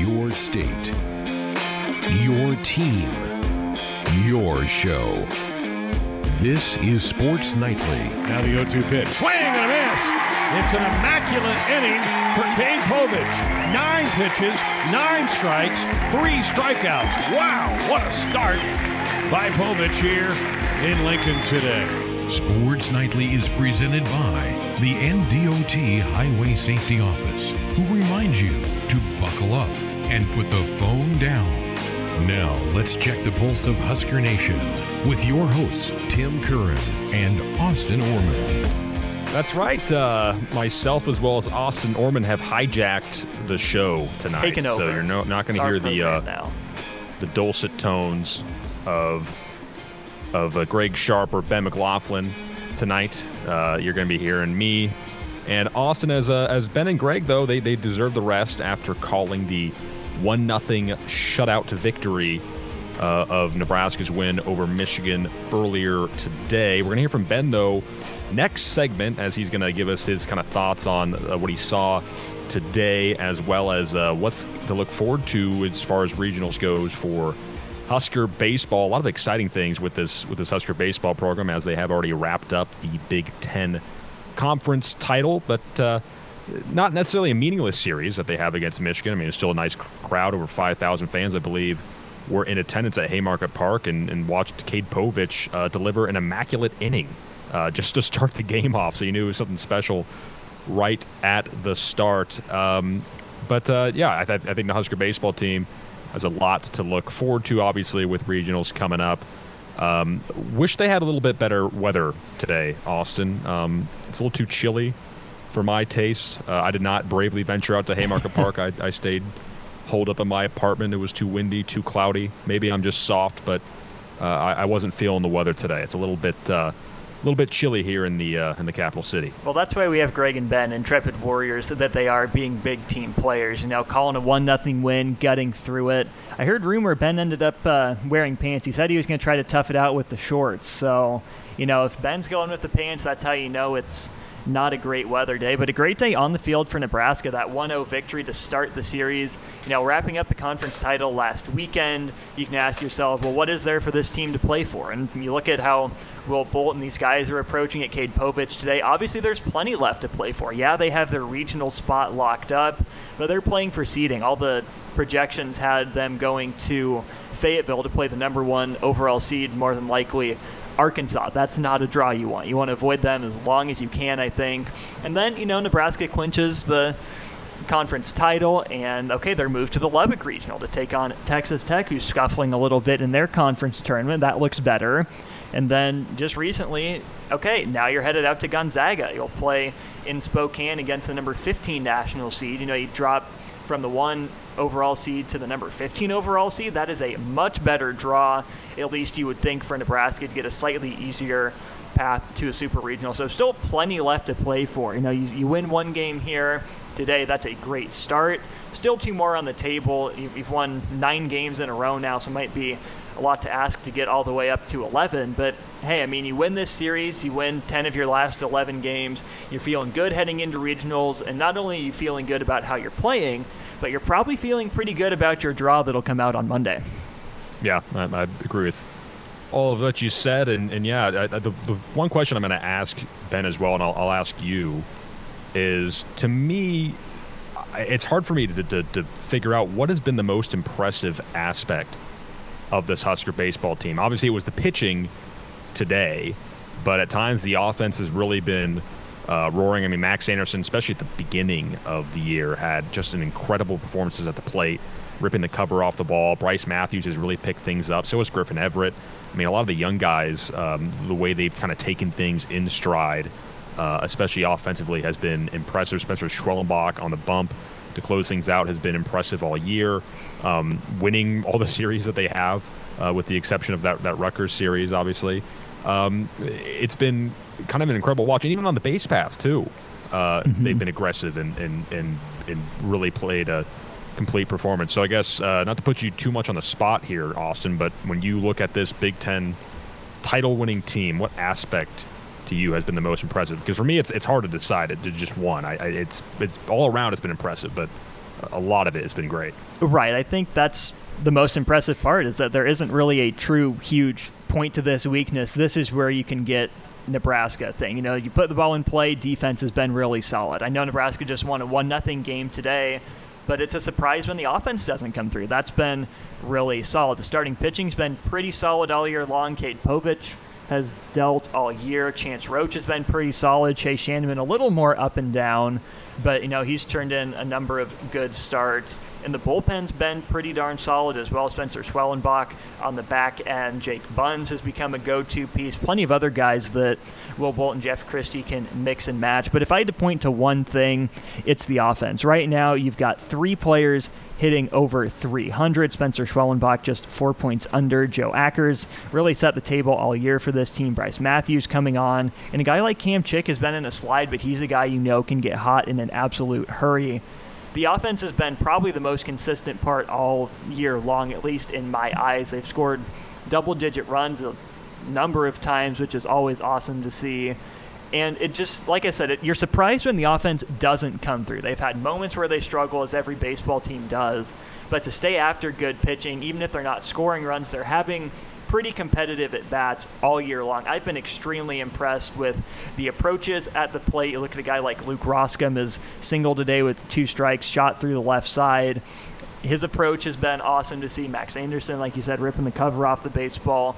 your state, your team, your show. This is Sports Nightly. Now the 0 2 pitch. Swing and a miss. It's an immaculate inning for Cade Povich. Nine pitches, nine strikes, three strikeouts. Wow, what a start by Povich here in Lincoln today. Sports Nightly is presented by the NDOT Highway Safety Office, who reminds you to buckle up and put the phone down. Now, let's check the pulse of Husker Nation with your hosts, Tim Curran and Austin Orman. That's right. Uh, myself as well as Austin Orman have hijacked the show tonight. Taken over. So you're no, not going to hear the uh, now. the dulcet tones of of uh, Greg Sharp or Ben McLaughlin tonight. Uh, you're going to be hearing me and Austin as uh, as Ben and Greg though they they deserve the rest after calling the one nothing shutout to victory uh, of Nebraska's win over Michigan earlier today. We're going to hear from Ben though next segment as he's going to give us his kind of thoughts on uh, what he saw today as well as uh, what's to look forward to as far as regionals goes for Husker baseball. A lot of exciting things with this with this Husker baseball program as they have already wrapped up the Big Ten conference title, but uh, not necessarily a meaningless series that they have against Michigan. I mean, it's still a nice crowd, over 5,000 fans, I believe, were in attendance at Haymarket Park and, and watched Cade Povich uh, deliver an immaculate inning uh, just to start the game off. So you knew it was something special right at the start. Um, but uh, yeah, I, th- I think the Husker baseball team has a lot to look forward to, obviously, with regionals coming up. Um, wish they had a little bit better weather today, Austin. Um, it's a little too chilly for my taste. Uh, I did not bravely venture out to Haymarket Park. I, I stayed holed up in my apartment. It was too windy, too cloudy. Maybe I'm just soft, but uh, I, I wasn't feeling the weather today. It's a little bit, uh, a little bit chilly here in the uh, in the capital city. Well, that's why we have Greg and Ben, intrepid warriors that they are, being big team players. You know, calling a one nothing win, gutting through it. I heard rumor Ben ended up uh, wearing pants. He said he was going to try to tough it out with the shorts. So, you know, if Ben's going with the pants, that's how you know it's not a great weather day, but a great day on the field for Nebraska. That 1 0 victory to start the series. You know, wrapping up the conference title last weekend, you can ask yourself, well, what is there for this team to play for? And you look at how Will Bolt and these guys are approaching at Cade Povich today. Obviously, there's plenty left to play for. Yeah, they have their regional spot locked up, but they're playing for seeding. All the projections had them going to Fayetteville to play the number one overall seed, more than likely. Arkansas, that's not a draw you want. You want to avoid them as long as you can, I think. And then, you know, Nebraska clinches the conference title, and okay, they're moved to the Lubbock Regional to take on Texas Tech, who's scuffling a little bit in their conference tournament. That looks better. And then just recently, okay, now you're headed out to Gonzaga. You'll play in Spokane against the number 15 national seed. You know, you drop from the one overall seed to the number 15 overall seed. That is a much better draw, at least you would think, for Nebraska to get a slightly easier path to a super regional. So still plenty left to play for. You know, you, you win one game here today. That's a great start. Still two more on the table. You've, you've won nine games in a row now, so it might be a lot to ask to get all the way up to 11. But hey, I mean, you win this series, you win 10 of your last 11 games. You're feeling good heading into regionals, and not only are you feeling good about how you're playing, but you're probably feeling pretty good about your draw that'll come out on Monday. Yeah, I, I agree with all of what you said, and, and yeah, I, the, the one question I'm going to ask Ben as well, and I'll, I'll ask you, is to me, it's hard for me to, to, to figure out what has been the most impressive aspect of this Husker baseball team. Obviously, it was the pitching today, but at times the offense has really been uh, roaring. I mean, Max Anderson, especially at the beginning of the year, had just an incredible performances at the plate, ripping the cover off the ball. Brice Matthews has really picked things up. So has Griffin Everitt. I mean, a lot of the young guys, um, the way they've kind of taken things in stride, uh, especially offensively, has been impressive. Spencer Schwellenbach on the bump to close things out has been impressive all year. Um, winning all the series that they have, uh, with the exception of that, that Rutgers series, obviously. Um, it's been kind of an incredible watch. And even on the base paths, too, uh, mm-hmm. they've been aggressive and, and, and, and really played a complete performance. So I guess, uh, not to put you too much on the spot here, Austin, but when you look at this Big Ten title winning team, what aspect to you has been the most impressive? Because for me, it's it's hard to decide it to just one. I, I, it's it's all around. It's been impressive, but a lot of it has been great. Right. I think that's the most impressive part is that there isn't really a true huge point to this weakness. This is where you can get Nebraska thing. You know, you put the ball in play, defense has been really solid. I know Nebraska just won a one nothing game today, but it's a surprise when the offense doesn't come through. That's been really solid. The starting pitching's been pretty solid all year long. Cade Povich has dealt all year. Chance Roach has been pretty solid. Chase Shannon a little more up and down, but you know he's turned in a number of good starts. And the bullpen's been pretty darn solid as well. Spencer Schwellenbach on the back end. Jake Buns has become a go-to piece. Plenty of other guys that Will Bolt and Jeff Christy can mix and match. But if I had to point to one thing, it's the offense. Right now, you've got three players hitting over 300. Spencer Schwellenbach just four points under. Joe Ackers really set the table all year for this team. Brice Matthews coming on. And a guy like Cam Chick has been in a slide, but he's a guy you know can get hot in an absolute hurry. The offense has been probably the most consistent part all year long, at least in my eyes. They've scored double digit runs a number of times, which is always awesome to see. And it just, like I said, it, you're surprised when the offense doesn't come through. They've had moments where they struggle, as every baseball team does. But to stay after good pitching, even if they're not scoring runs, they're having pretty competitive at bats all year long. I've been extremely impressed with the approaches at the plate. You look at a guy like Luke Roskam is single today with two strikes, shot through the left side. His approach has been awesome to see. Max Anderson, like you said, ripping the cover off the baseball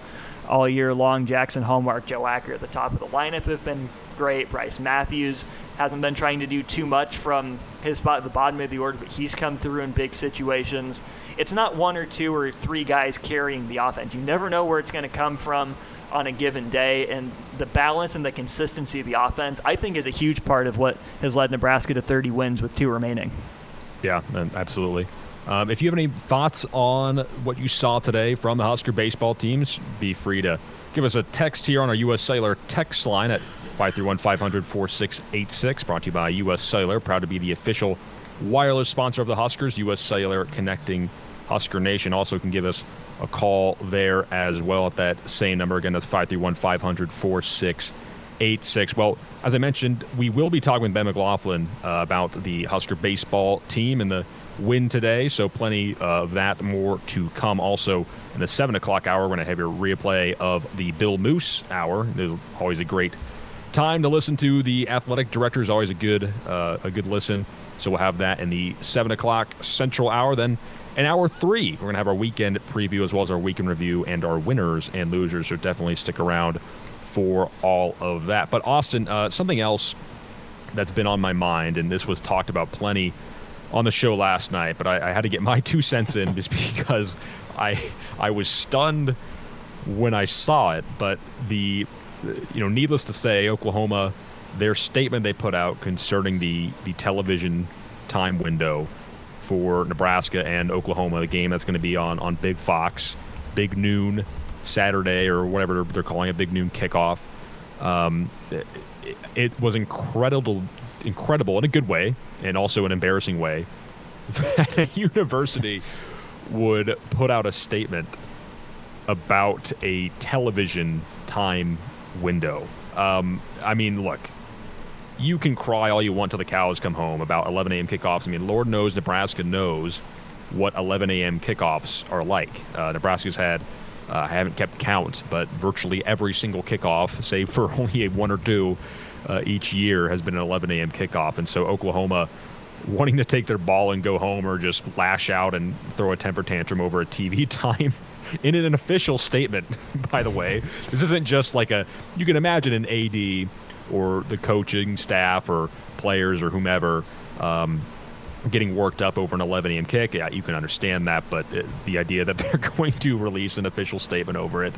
all year long. Jaxon Hallmark, Joe Acker at the top of the lineup have been great. Brice Matthews hasn't been trying to do too much from his spot at the bottom of the order, but he's come through in big situations. It's not one or two or three guys carrying the offense. You never know where it's going to come from on a given day, and the balance and the consistency of the offense, I think, is a huge part of what has led Nebraska to 30 wins with two remaining. Yeah, absolutely. Um, if you have any thoughts on what you saw today from the Husker baseball teams, be free to give us a text here on our U.S. Cellular text line at 531 500 4686. Brought to you by U.S. Cellular, proud to be the official wireless sponsor of the Huskers. U.S. Cellular connecting Husker Nation. Also can give us a call there as well at that same number. Again, that's 531 500 4686. Well, as I mentioned, we will be talking with Ben McLaughlin uh, about the Husker baseball team and the win today. So plenty of that more to come. Also in the seven o'clock hour, we're going to have your replay of the Bill Moos hour. There's always a great time to listen to the athletic director is always a good uh, a good listen. So we'll have that in the seven o'clock central hour. Then in hour three, we're gonna have our weekend preview as well as our weekend review and our winners and losers. So definitely stick around for all of that. But Austin, uh, something else that's been on my mind, and this was talked about plenty on the show last night, but I, I had to get my two cents in just because I I was stunned when I saw it. But the you know, needless to say, Oklahoma, their statement they put out concerning the the television time window for Nebraska and Oklahoma, the game that's going to be on on Big Fox, Big Noon Saturday or whatever they're calling it, Big Noon kickoff. Um, it, it was incredible, incredible in a good way, and also an embarrassing way. That a university would put out a statement about a television time window. Um, I mean, look, you can cry all you want till the cows come home about 11 a.m. kickoffs. I mean, Lord knows Nebraska knows what 11 a.m. kickoffs are like. Uh, Nebraska's had, uh, I haven't kept count, but virtually every single kickoff, save for only a one or two uh, each year, has been an 11 a.m. kickoff. And so Oklahoma wanting to take their ball and go home or just lash out and throw a temper tantrum over a TV time in an official statement, by the way. This isn't just like a, you can imagine an AD or the coaching staff or players or whomever um, getting worked up over an 11 a.m. kick. Yeah, you can understand that, but the idea that they're going to release an official statement over it,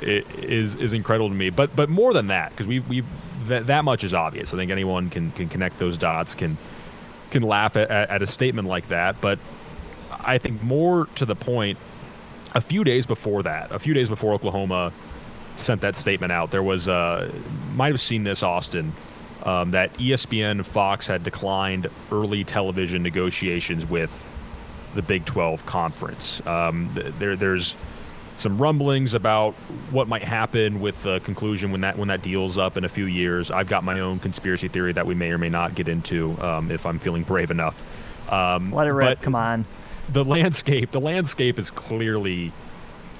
it is is incredible to me. But but more than that, because we we that, that much is obvious. I think anyone can can connect those dots, can can laugh at, at a statement like that. But I think more to the point, a few days before that, a few days before Oklahoma sent that statement out, there was uh, might have seen this Austin um, that ESPN Fox had declined early television negotiations with the Big 12 conference. Um, there, there's some rumblings about what might happen with the conclusion when that when that deal's up in a few years. I've got my own conspiracy theory that we may or may not get into um, if I'm feeling brave enough Um, Let it rip. Come on. the landscape the landscape is clearly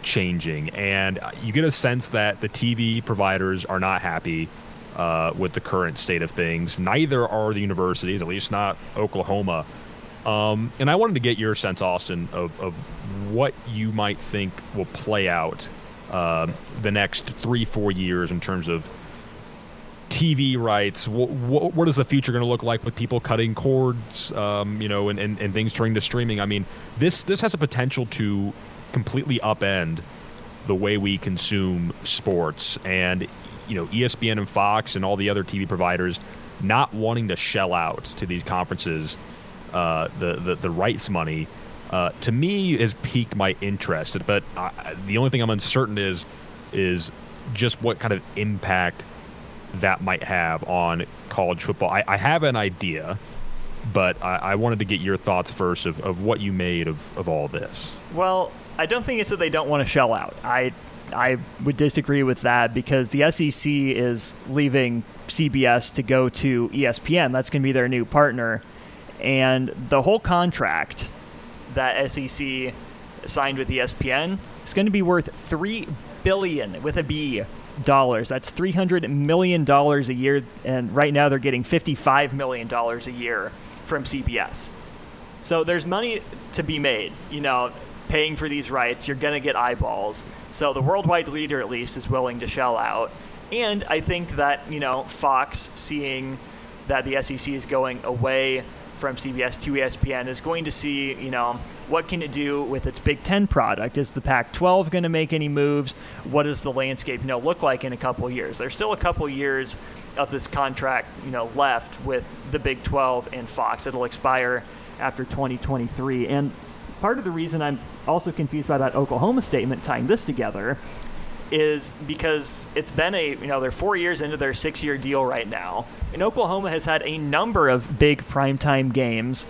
changing and you get a sense that the tv providers are not happy uh, with the current state of things neither are the universities at least not oklahoma um, and i wanted to get your sense austin of, of what you might think will play out um, the next three four years in terms of TV rights. What, what, what is the future going to look like with people cutting cords, um, you know, and, and, and things turning to streaming? I mean, this this has a potential to completely upend the way we consume sports, and you know, ESPN and Fox and all the other TV providers not wanting to shell out to these conferences uh, the, the the rights money. Uh, to me, has piqued my interest, but I, the only thing I'm uncertain is is just what kind of impact that might have on college football. I, I have an idea, but I, I, wanted to get your thoughts first of, of what you made of, of all this. Well, I don't think it's that they don't want to shell out. I I would disagree with that because the SEC is leaving CBS to go to ESPN. That's going to be their new partner. And the whole contract that SEC signed with ESPN is going to be worth 3 billion with a B dollars. That's three hundred million dollars a year, and right now they're getting fifty-five million dollars a year from CBS. So there's money to be made. You know, paying for these rights, you're gonna get eyeballs. So the worldwide leader, at least, is willing to shell out. And I think that you know Fox, seeing that the SEC is going away from CBS to ESPN is going to see, you know, what can it do with its Big Ten product? Is the Pac-12 going to make any moves? What does the landscape, you know, look like in a couple years? There's still a couple years of this contract, you know, left with the Big 12 and Fox. It'll expire after 2023. And part of the reason I'm also confused by that Oklahoma statement tying this together is because it's been a you know they're four years into their six year deal right now and oklahoma has had a number of big primetime games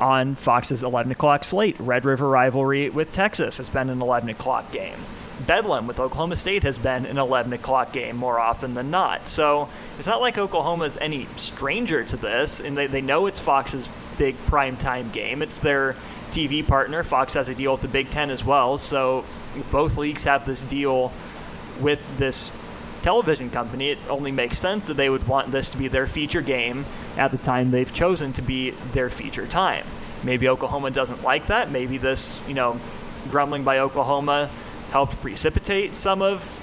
on fox's 11 o'clock slate. Red river rivalry with texas has been an 11 o'clock game. Bedlam with oklahoma state has been an 11 o'clock game more often than not. So it's not like Oklahoma is any stranger to this and they, they know it's fox's big primetime game. It's their tv partner fox has a deal with the big ten as well so if both leagues have this deal with this television company, it only makes sense that they would want this to be their feature game at the time they've chosen to be their feature time. Maybe Oklahoma doesn't like that. Maybe this, you know, grumbling by Oklahoma helped precipitate some of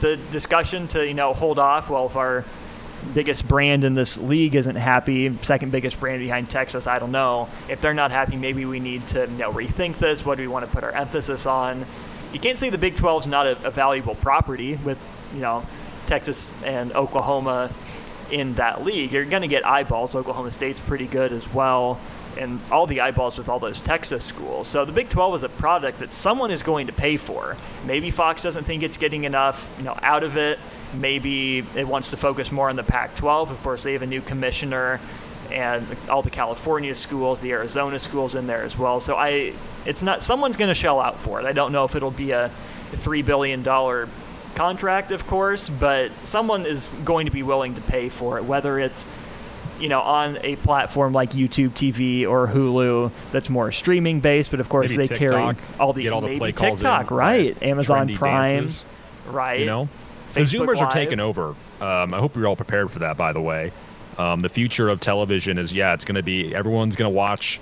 the discussion to, you know, hold off. Well, if our biggest brand in this league isn't happy, second biggest brand behind Texas, I don't know. If they're not happy, maybe we need to you know, rethink this. What do we want to put our emphasis on? You can't say the Big 12 is not a, a valuable property with, you know, Texas and Oklahoma in that league. You're going to get eyeballs. Oklahoma State's pretty good as well, and all the eyeballs with all those Texas schools. So the Big 12 is a product that someone is going to pay for. Maybe Fox doesn't think it's getting enough, you know, out of it. Maybe it wants to focus more on the Pac-12. Of course, they have a new commissioner and all the California schools, the Arizona schools in there as well. So I, it's not someone's going to shell out for it. I don't know if it'll be a three billion dollar contract, of course, but someone is going to be willing to pay for it, whether it's you know on a platform like YouTube TV or Hulu that's more streaming based. But of course, Maybe they TikTok, carry all the all the maybe TikTok, in, right? Amazon Prime, dances, right? You know, the Facebook Zoomers are Live. taking over. Um, I hope you're all prepared for that. By the way, um, the future of television is yeah, it's going to be everyone's going to watch,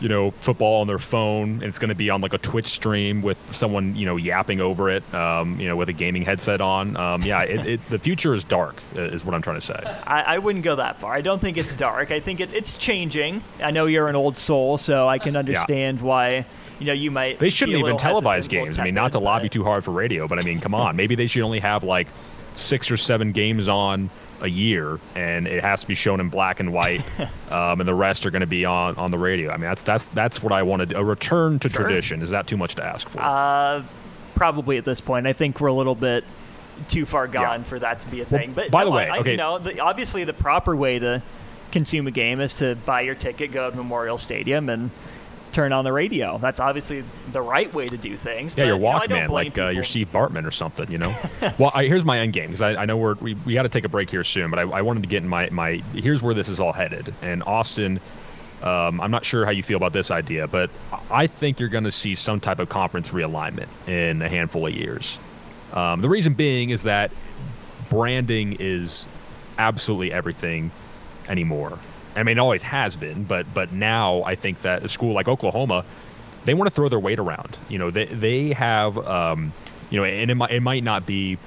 you know, football on their phone, and it's going to be on like a Twitch stream with someone you know yapping over it, um, you know, with a gaming headset on. Um, yeah, it, it, the future is dark, is what I'm trying to say. I, I wouldn't go that far. I don't think it's dark. I think it, it's changing. I know you're an old soul, so I can understand why you know you might. They shouldn't even televise games. I mean, not to lobby too hard for radio, but I mean, come on. Maybe they should only have like six or seven games on a year, and it has to be shown in black and white, um, and the rest are going to be on on the radio. I mean, that's that's that's what I wanted. A return to Sure. tradition. Is that too much to ask for? Uh, probably at this point. I think we're a little bit too far gone Yeah. for that to be a Well, thing. But by the way, I, okay. you know, the, obviously the proper way to consume a game is to buy your ticket, go to Memorial Stadium, and turn on the radio. That's obviously the right way to do things. yeah, but, your you know, I don't Walkman, blame like uh, your. Steve Bartman or something, you know. well, I, here's my end game because I, I know we're, we we got to take a break here soon, but I, I wanted to get in my my here's where this is all headed. And Austin, Um, I'm not sure how you feel about this idea, but I think you're going to see some type of conference realignment in a handful of years. Um, the reason being is that branding is absolutely everything anymore. I mean, it always has been, but but now I think that a school like Oklahoma, they want to throw their weight around. You know, they they have, um, you know, and it might it might not be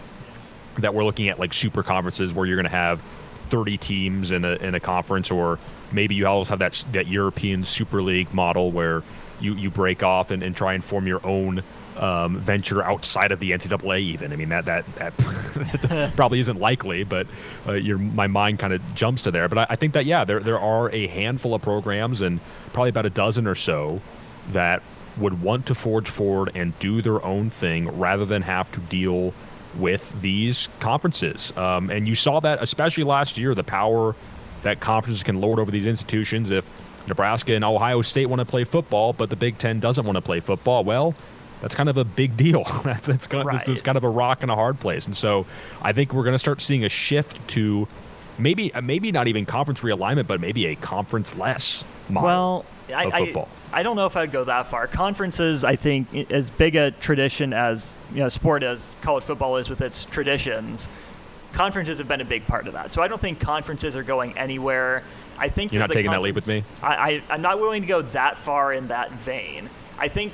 that we're looking at like super conferences where you're going to have 30 teams in a in a conference, or maybe you always have that that European Super League model where you you break off and, and try and form your own um, venture outside of the NCAA. Even I mean that that, that probably isn't likely, but uh, your my mind kind of jumps to there. But I, I, think that yeah, there there are a handful of programs and probably about a dozen or so that would want to forge forward and do their own thing rather than have to deal with these conferences. Um, and you saw that especially last year, the power that conferences can lord over these institutions. If Nebraska and Ohio State want to play football, but the Big Ten doesn't want to play football, well, that's kind of a big deal. that's, kind of, right. it's kind of a rock and a hard place. And so I think we're going to start seeing a shift to maybe uh, maybe not even conference realignment, but maybe a conference less model well, I, of football. I, I don't know if I'd go that far. Conferences, I think, as big a tradition as you know, sport as college football is with its traditions. Conferences have been a big part of that, so I don't think conferences are going anywhere. I think you're not taking that leap with me. I, I, I'm not willing to go that far in that vein. I think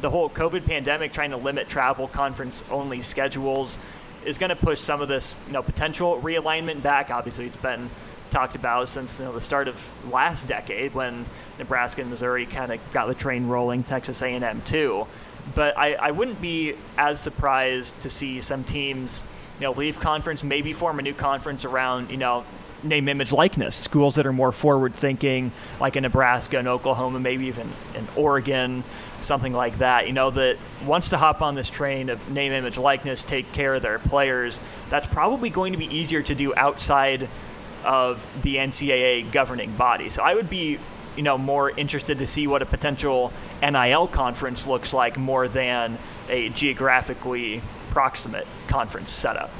the whole COVID pandemic trying to limit travel conference only schedules is going to push some of this you know potential realignment back. Obviously, it's been talked about since you know, the start of last decade when Nebraska and Missouri kind of got the train rolling. Texas A&M too, but I, I wouldn't be as surprised to see some teams you know leave conference, maybe form a new conference around you know name, image, likeness. Schools that are more forward thinking, like in Nebraska and Oklahoma, maybe even in Oregon, something like that. You know, that wants to hop on this train of name, image, likeness, take care of their players. That's probably going to be easier to do outside of the NCAA governing body. So I would be you know more interested to see what a potential NIL conference looks like more than a geographically proximate conference setup.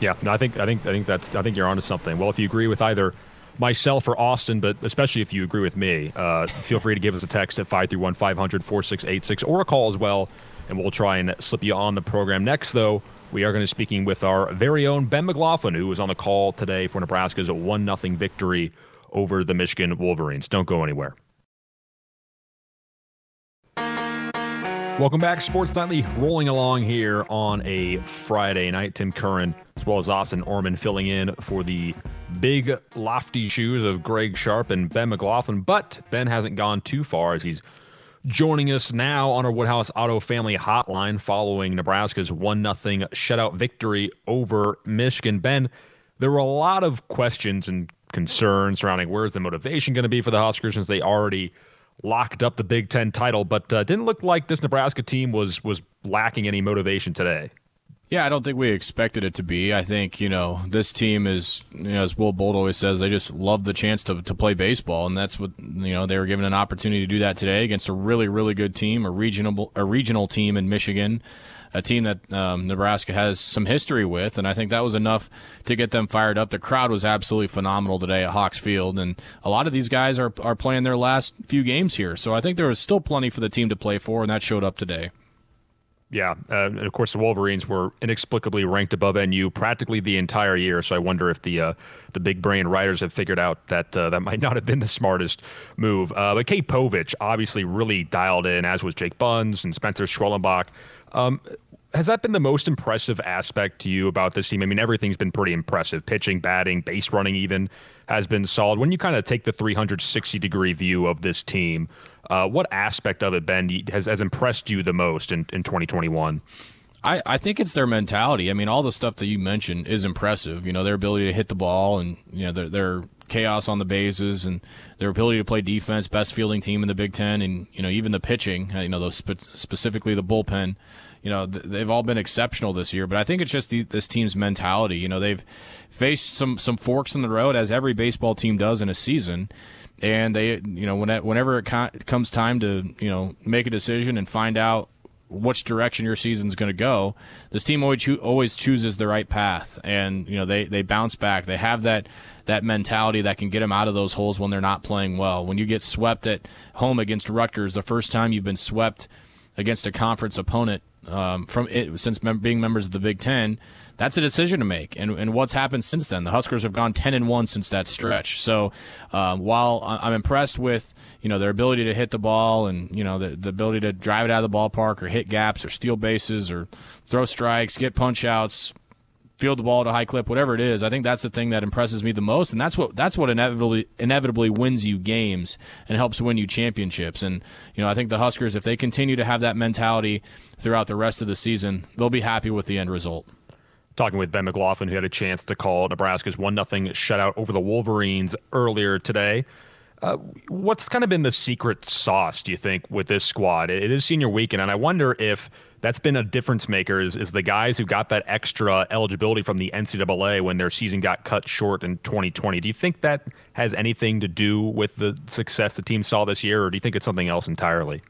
Yeah, no, I think I think I think that's I think you're onto something. Well, if you agree with either myself or Austin, but especially if you agree with me, uh, feel free to give us a text at 531 500 4686 or a call as well, and we'll try and slip you on the program. Next, though, we are going to be speaking with our very own Ben McLaughlin, who was on the call today for Nebraska's 1 0 victory over the Michigan Wolverines. Don't go anywhere. Welcome back, Sports Nightly, rolling along here on a Friday night. Tim Curran, as well as Austin Orman, filling in for the big, lofty shoes of Greg Sharp and Ben McLaughlin. But Ben hasn't gone too far as he's joining us now on our Woodhouse Auto Family Hotline following Nebraska's 1 0 shutout victory over Michigan. Ben, there were a lot of questions and concerns surrounding where's the motivation going to be for the Huskers since they already locked up the Big Ten title, but uh, didn't look like this Nebraska team was was lacking any motivation today. Yeah, I don't think we expected it to be. I think, you know, this team is, you know, as Will Bolt always says, they just love the chance to, to play baseball. And that's what, you know, they were given an opportunity to do that today against a really, really good team, a regional, a regional team in Michigan a team that um, Nebraska has some history with, and I think that was enough to get them fired up. The crowd was absolutely phenomenal today at Hawks Field, and a lot of these guys are are playing their last few games here, so I think there was still plenty for the team to play for, and that showed up today. Yeah, uh, and of course the Wolverines were inexplicably ranked above NU practically the entire year. So I wonder if the uh, the big brain writers have figured out that uh, that might not have been the smartest move. Uh, but Cade Povich obviously really dialed in, as was Jake Buns and Spencer Schwellenbach. Um, has that been the most impressive aspect to you about this team? I mean, everything's been pretty impressive. Pitching, batting, base running, even has been solid. When you kind of take the 360 degree view of this team, uh, what aspect of it, Ben, has, has impressed you the most in, in 2021? I, I think it's their mentality. I mean, all the stuff that you mentioned is impressive. You know, their ability to hit the ball and, you know, their, their chaos on the bases and their ability to play defense, best fielding team in the Big Ten, and, you know, even the pitching, you know, those spe- specifically the bullpen you know they've all been exceptional this year. But I think it's just the, this team's mentality. You know they've faced some some forks in the road as every baseball team does in a season, and they you know when, whenever it comes time to you know make a decision and find out which direction your season's going to go. This team always cho- always chooses the right path, and you know they they bounce back. They have that that mentality that can get them out of those holes when they're not playing well. When you get swept at home against Rutgers, the first time you've been swept against a conference opponent um, from it, since mem- being members of the Big Ten, that's a decision to make. And, and what's happened since then? The Huskers have gone 10 and 1 since that stretch. So um, while I'm impressed with you know their ability to hit the ball and you know the, the ability to drive it out of the ballpark or hit gaps or steal bases or throw strikes, get punch outs, field the ball at a high clip, whatever it is. I think that's the thing that impresses me the most, and that's what that's what inevitably inevitably wins you games and helps win you championships. And you know, I think the Huskers, if they continue to have that mentality throughout the rest of the season, they'll be happy with the end result. Talking with Ben McLaughlin, who had a chance to call Nebraska's one 0 shutout over the Wolverines earlier today. Uh, what's kind of been the secret sauce, do you think, with this squad? It is senior weekend, and I wonder if that's been a difference maker is, is the guys who got that extra eligibility from the NCAA when their season got cut short in 2020. Do you think that has anything to do with the success the team saw this year, or do you think it's something else entirely?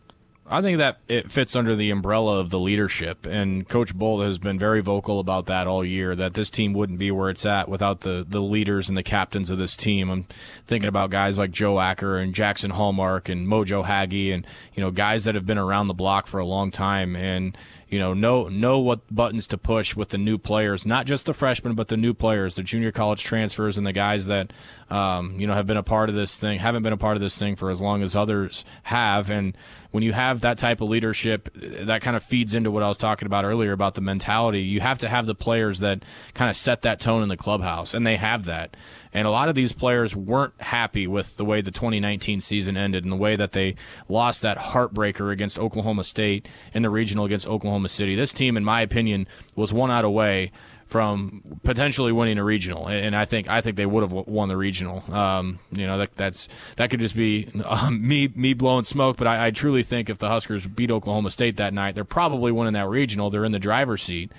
I think that it fits under the umbrella of the leadership, and Coach Bolt has been very vocal about that all year. That this team wouldn't be where it's at without the the leaders and the captains of this team. I'm thinking about guys like Joe Acker and Jaxon Hallmark and Mojo Hagge, and you know guys that have been around the block for a long time and you know know know what buttons to push with the new players, not just the freshmen, but the new players, the junior college transfers, and the guys that um, you know have been a part of this thing, haven't been a part of this thing for as long as others have, and when you have that type of leadership, that kind of feeds into what I was talking about earlier about the mentality. You have to have the players that kind of set that tone in the clubhouse, and they have that. And a lot of these players weren't happy with the way the 2019 season ended and the way that they lost that heartbreaker against Oklahoma State in the regional against Oklahoma City. This team, in my opinion, was one out away from potentially winning a regional, and I think I think they would have won the regional. Um, you know, that, that's that could just be um, me me blowing smoke, but I, I, truly think if the Huskers beat Oklahoma State that night, they're probably winning that regional. They're in the driver's seat.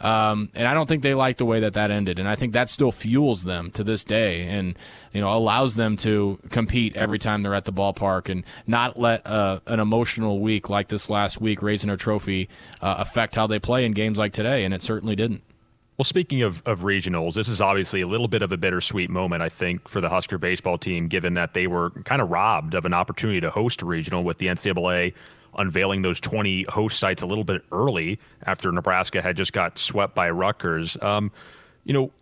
Um, and I don't think they like the way that that ended. And I think that still fuels them to this day and, you know, allows them to compete every time they're at the ballpark and not let uh, an emotional week like this last week, raising a trophy, uh, affect how they play in games like today. And it certainly didn't. Well, speaking of, of regionals, this is obviously a little bit of a bittersweet moment, I think, for the Husker baseball team, given that they were kind of robbed of an opportunity to host a regional with the NCAA unveiling those 20 host sites a little bit early after Nebraska had just got swept by Rutgers. Um, you know,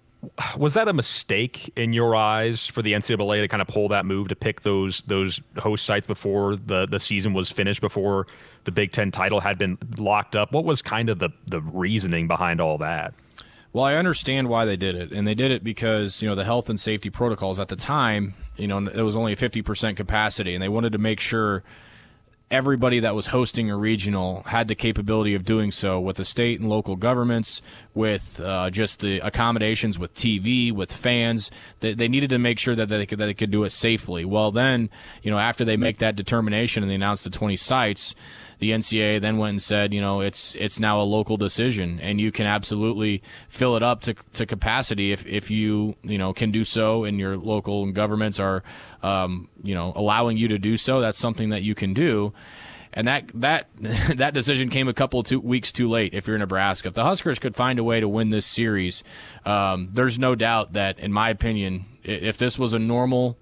was that a mistake in your eyes for the NCAA to kind of pull that move to pick those those host sites before the the season was finished, before the Big Ten title had been locked up? What was kind of the the reasoning behind all that? Well, I understand why they did it, and they did it because you know the health and safety protocols at the time. You know, it was only a fifty percent capacity, and they wanted to make sure everybody that was hosting a regional had the capability of doing so with the state and local governments, with uh, just the accommodations with TV, with fans. They, they needed to make sure that they could that they could do it safely. Well, then you know after they make that determination and they announce the 20 sites the NCAA then went and said, you know, it's it's now a local decision, and you can absolutely fill it up to, to capacity if, if you you know can do so, and your local governments are, um, you know, allowing you to do so. That's something that you can do. And that that that decision came a couple two weeks too late. If you're Nebraska, if the Huskers could find a way to win this series, um, there's no doubt that, in my opinion, if this was a normal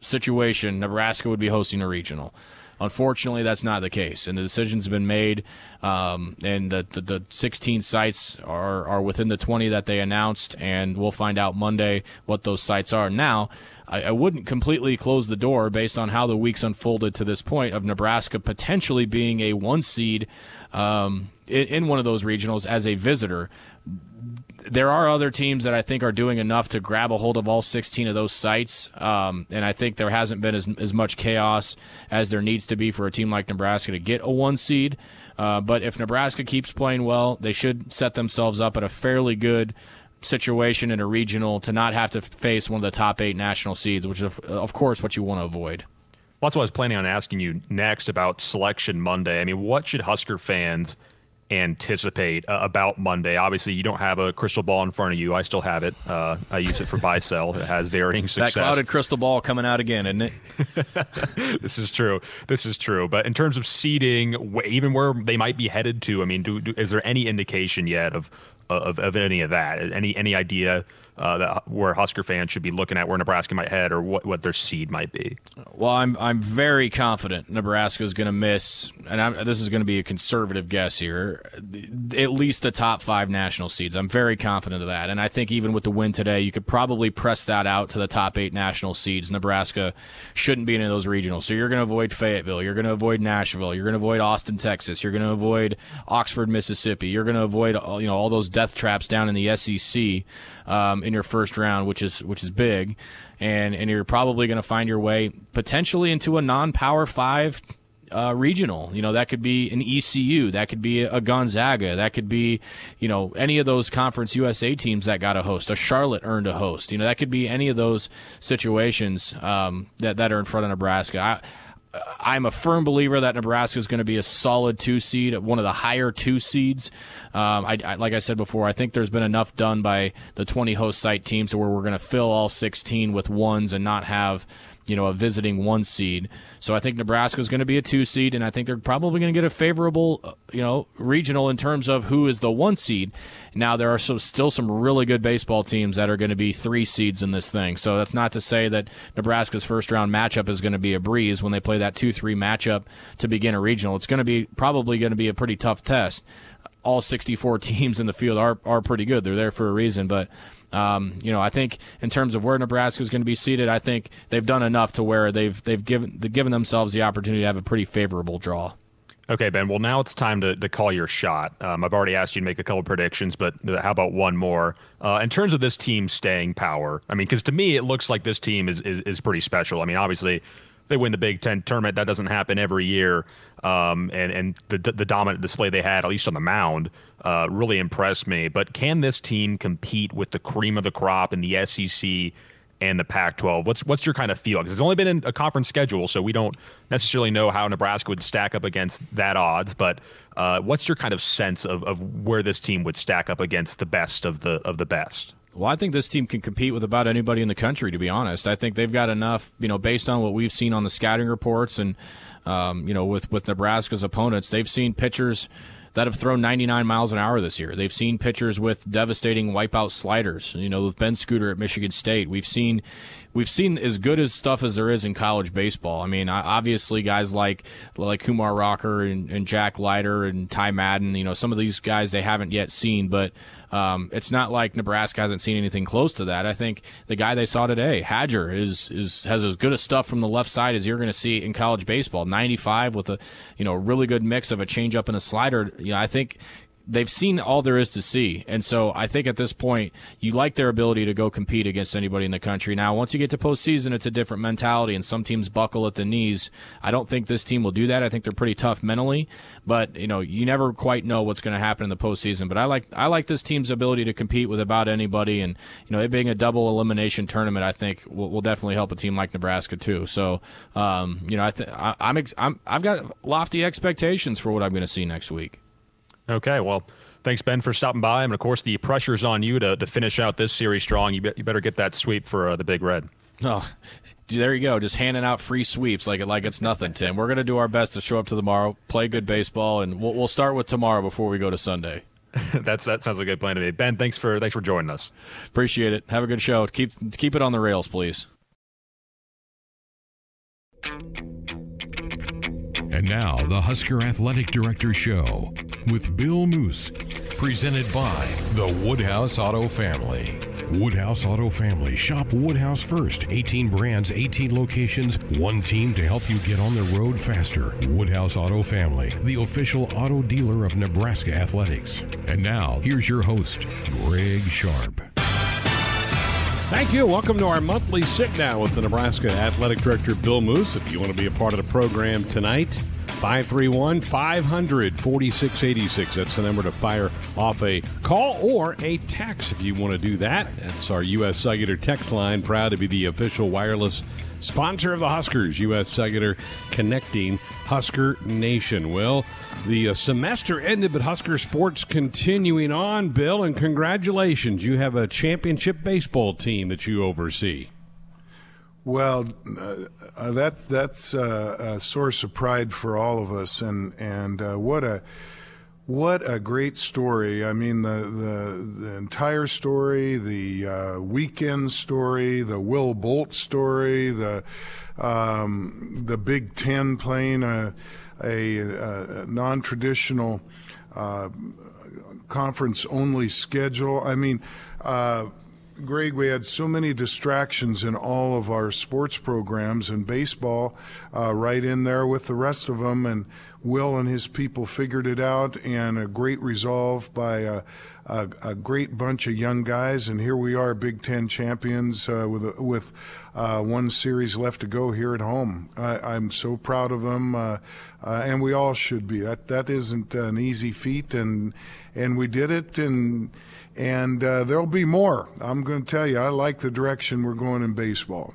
situation, Nebraska would be hosting a regional. Unfortunately, that's not the case, and the decision's been made, um, and the, the, the 16 sites are are within the 20 that they announced, and we'll find out Monday what those sites are. Now, I, I wouldn't completely close the door based on how the weeks unfolded to this point of Nebraska potentially being a one seed um, in, in one of those regionals as a visitor there are other teams that I think are doing enough to grab a hold of all 16 of those sites, um, and I think there hasn't been as, as much chaos as there needs to be for a team like Nebraska to get a one seed. Uh, but if Nebraska keeps playing well, they should set themselves up at a fairly good situation in a regional to not have to face one of the top eight national seeds, which is, of course, what you want to avoid. Well, that's what I was planning on asking you next about Selection Monday. I mean, what should Husker fans – anticipate uh, about Monday? Obviously, you don't have a crystal ball in front of you. I still have it. Uh, I use it for buy sell. It has varying success. That clouded crystal ball coming out again, isn't it? this is true. This is true. But in terms of seeding, even where they might be headed to, I mean, do, do, is there any indication yet of, of of any of that? Any any idea uh, that where Husker fans should be looking at where Nebraska might head or what, what their seed might be? Well, I'm I'm very confident Nebraska is going to miss, and I'm, this is going to be a conservative guess here, at least the top five national seeds. I'm very confident of that, and I think even with the win today, you could probably press that out to the top eight national seeds. Nebraska shouldn't be in those regionals, so you're going to avoid Fayetteville, you're going to avoid Nashville, you're going to avoid Austin, Texas, you're going to avoid Oxford, Mississippi, you're going to avoid you know all those death traps down in the SEC um, in your first round, which is which is big, and and you're probably going to find your way potentially into a non-power five uh, regional. You know, that could be an ECU, that could be a Gonzaga, that could be, you know, any of those Conference USA teams that got a host. A Charlotte earned a host. You know, that could be any of those situations um, that that are in front of Nebraska. I, I'm a firm believer that Nebraska is going to be a solid two seed, one of the higher two seeds. Um, I, I, like I said before, I think there's been enough done by the 20 host site teams to where we're going to fill all 16 with ones and not have you know, a visiting one seed. So I think Nebraska is going to be a two seed, and I think they're probably going to get a favorable, uh, you know, regional in terms of who is the one seed. Now there are so, still some really good baseball teams that are going to be three seeds in this thing. So that's not to say that Nebraska's first round matchup is going to be a breeze when they play that two three matchup to begin a regional. It's going to be probably going to be a pretty tough test. All 64 teams in the field are are pretty good. They're there for a reason, but um, you know, I think in terms of where Nebraska is going to be seated, I think they've done enough to where they've they've given given themselves the opportunity to have a pretty favorable draw. Okay, Ben. Well, now it's time to, to call your shot. Um, I've already asked you to make a couple predictions, but how about one more? Uh, in terms of this team staying power, I mean, because to me, it looks like this team is, is, is pretty special. I mean, obviously, they win the Big Ten tournament. That doesn't happen every year. Um, and and the, the dominant display they had, at least on the mound, uh, really impressed me. But can this team compete with the cream of the crop in the SEC and the Pac-12? What's what's your kind of feel? Because it's only been in a conference schedule, so we don't necessarily know how Nebraska would stack up against that odds. But uh, what's your kind of sense of, of where this team would stack up against the best of the of the best? Well, I think this team can compete with about anybody in the country. To be honest, I think they've got enough. You know, based on what we've seen on the scouting reports, and um, you know, with with Nebraska's opponents, they've seen pitchers that have thrown 99 miles an hour this year. They've seen pitchers with devastating wipeout sliders. You know, with Ben Scooter at Michigan State, we've seen we've seen as good as stuff as there is in college baseball. I mean, obviously guys like like Kumar Rocker and, and Jack Leiter and Ty Madden. You know, some of these guys they haven't yet seen, but um, it's not like Nebraska hasn't seen anything close to that. I think the guy they saw today, Hajjar, is is has as good a stuff from the left side as you're going to see in college baseball. 95 with a you know really good mix of a changeup and a slider. You know, I think they've seen all there is to see. And so I think at this point, you like their ability to go compete against anybody in the country. Now, once you get to postseason, it's a different mentality, and some teams buckle at the knees. I don't think this team will do that. I think they're pretty tough mentally, but you know, you never quite know what's going to happen in the postseason. But I like I like this team's ability to compete with about anybody, and you know, it being a double elimination tournament, I think will, will definitely help a team like Nebraska too. So, um, you know, I think I'm, I'm I've got lofty expectations for what I'm going to see next week. Okay, well, thanks, Ben, for stopping by. And of course, the pressure's on you to, to finish out this series strong. You, be, you better get that sweep for uh, the Big Red. Oh, there you go. Just handing out free sweeps like like it's nothing, Tim. We're gonna do our best to show up to tomorrow, play good baseball, and we'll, we'll start with tomorrow before we go to Sunday. That's that sounds like a good plan to me. Ben, thanks for thanks for joining us. Appreciate it. Have a good show. Keep keep it on the rails, please. And now, the Husker Athletic Director Show with Bill Moos, presented by the Woodhouse Auto Family. Woodhouse Auto Family. Shop Woodhouse first. 18 brands, 18 locations, one team to help you get on the road faster. Woodhouse Auto Family, the official auto dealer of Nebraska Athletics. And now, here's your host, Greg Sharp. Thank you. Welcome to our monthly sit down with the Nebraska Athletic Director Bill Moos. If you want to be a part of the program tonight, 531 500 4686. That's the number to fire off a call or a text if you want to do that. That's our U.S. Cellular text line. Proud to be the official wireless sponsor of the Huskers. U.S. Cellular connecting Husker Nation. Well, the uh, semester ended, but Husker sports continuing on, Bill, and congratulations. You have a championship baseball team that you oversee. Well, uh, uh, that that's uh, a source of pride for all of us, and and uh, what a what a great story! I mean, the the, the entire story, the uh, weekend story, the Will Bolt story, the um, the Big Ten playing a a, a non-traditional uh, conference only schedule. I mean. Greg, we had so many distractions in all of our sports programs and baseball uh, right in there with the rest of them. And Will and his people figured it out, and a great resolve by a, a, a great bunch of young guys. And here we are, Big Ten champions, uh, with with uh, one series left to go here at home. I, am so proud of them, uh, uh, and we all should be. That that isn't an easy feat, and and we did it, and and uh, there'll be more. I'm going to tell you, I like the direction we're going in baseball.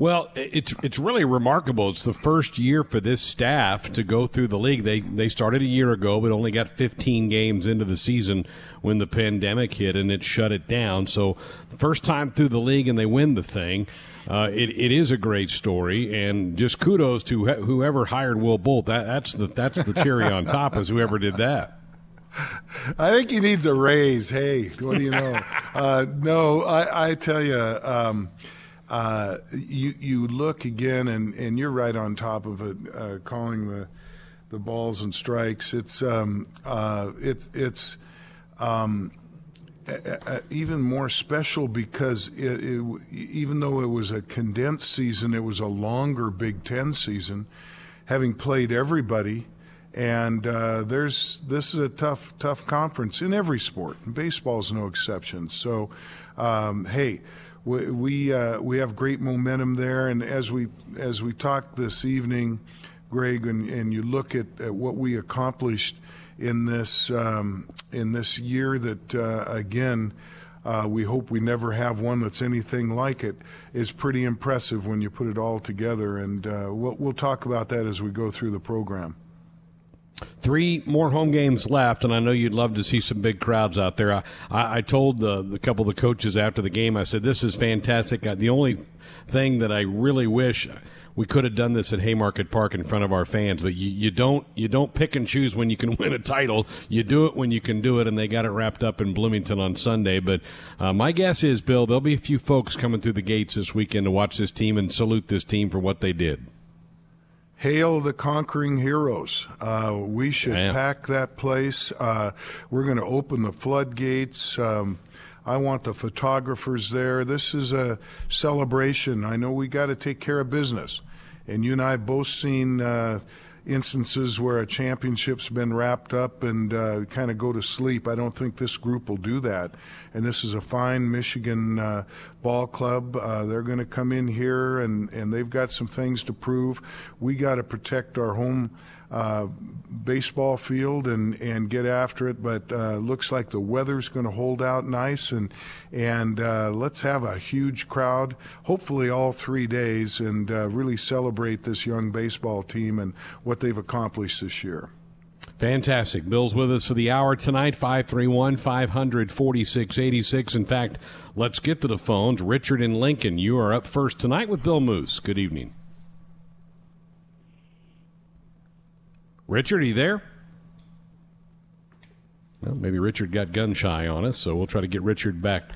Well, it's it's really remarkable. It's the first year for this staff to go through the league. They they started a year ago, but only got 15 games into the season when the pandemic hit and it shut it down. So, first time through the league, and they win the thing. Uh, it, it is a great story, and just kudos to whoever hired Will Bolt. That, that's the that's the cherry on top is whoever did that. I think he needs a raise. Hey, what do you know? uh, no, I, I tell you, um, uh, you you look again, and, and you're right on top of it, uh, calling the the balls and strikes. It's um, uh, it's it's um, even more special because it, it, even though it was a condensed season, it was a longer Big Ten season. Having played everybody and uh, there's this is a tough, tough conference in every sport. Baseball is no exception. So, um, hey, we we, uh, we have great momentum there. And as we as we talk this evening, Greg, and, and you look at, at what we accomplished in this um, in this year, that uh, again. Uh, we hope we never have one that's anything like it. Is pretty impressive when you put it all together, and uh, we'll, we'll talk about that as we go through the program. Three more home games left, and I know you'd love to see some big crowds out there. I, I, told the, the couple of the coaches after the game, I said, This is fantastic. The only thing that I really wish we could have done this at Haymarket Park in front of our fans, but you, you don't you don't pick and choose when you can win a title. You do it when you can do it, and they got it wrapped up in Bloomington on Sunday. But uh, my guess is, Bill, there'll be a few folks coming through the gates this weekend to watch this team and salute this team for what they did. Hail the conquering heroes. Uh, we should pack that place. Uh, we're going to open the floodgates. Um, I want the photographers there. This is a celebration. I know we got to take care of business. And you and I have both seen uh, instances where a championship's been wrapped up and uh, kind of go to sleep. I don't think this group will do that. And this is a fine Michigan uh, ball club. Uh, they're going to come in here and, and they've got some things to prove. We got to protect our home uh, baseball field and, and get after it. But uh, looks like the weather's going to hold out nice, and and uh, let's have a huge crowd, hopefully all three days, and uh, really celebrate this young baseball team and what they've accomplished this year. Fantastic. Bill's with us for the hour tonight, 531 500 4686. In fact, let's get to the phones. Richard and Lincoln, you are up first tonight with Bill Moos. Good evening. Richard, are you there? Well, maybe Richard got gun shy on us, so we'll try to get Richard back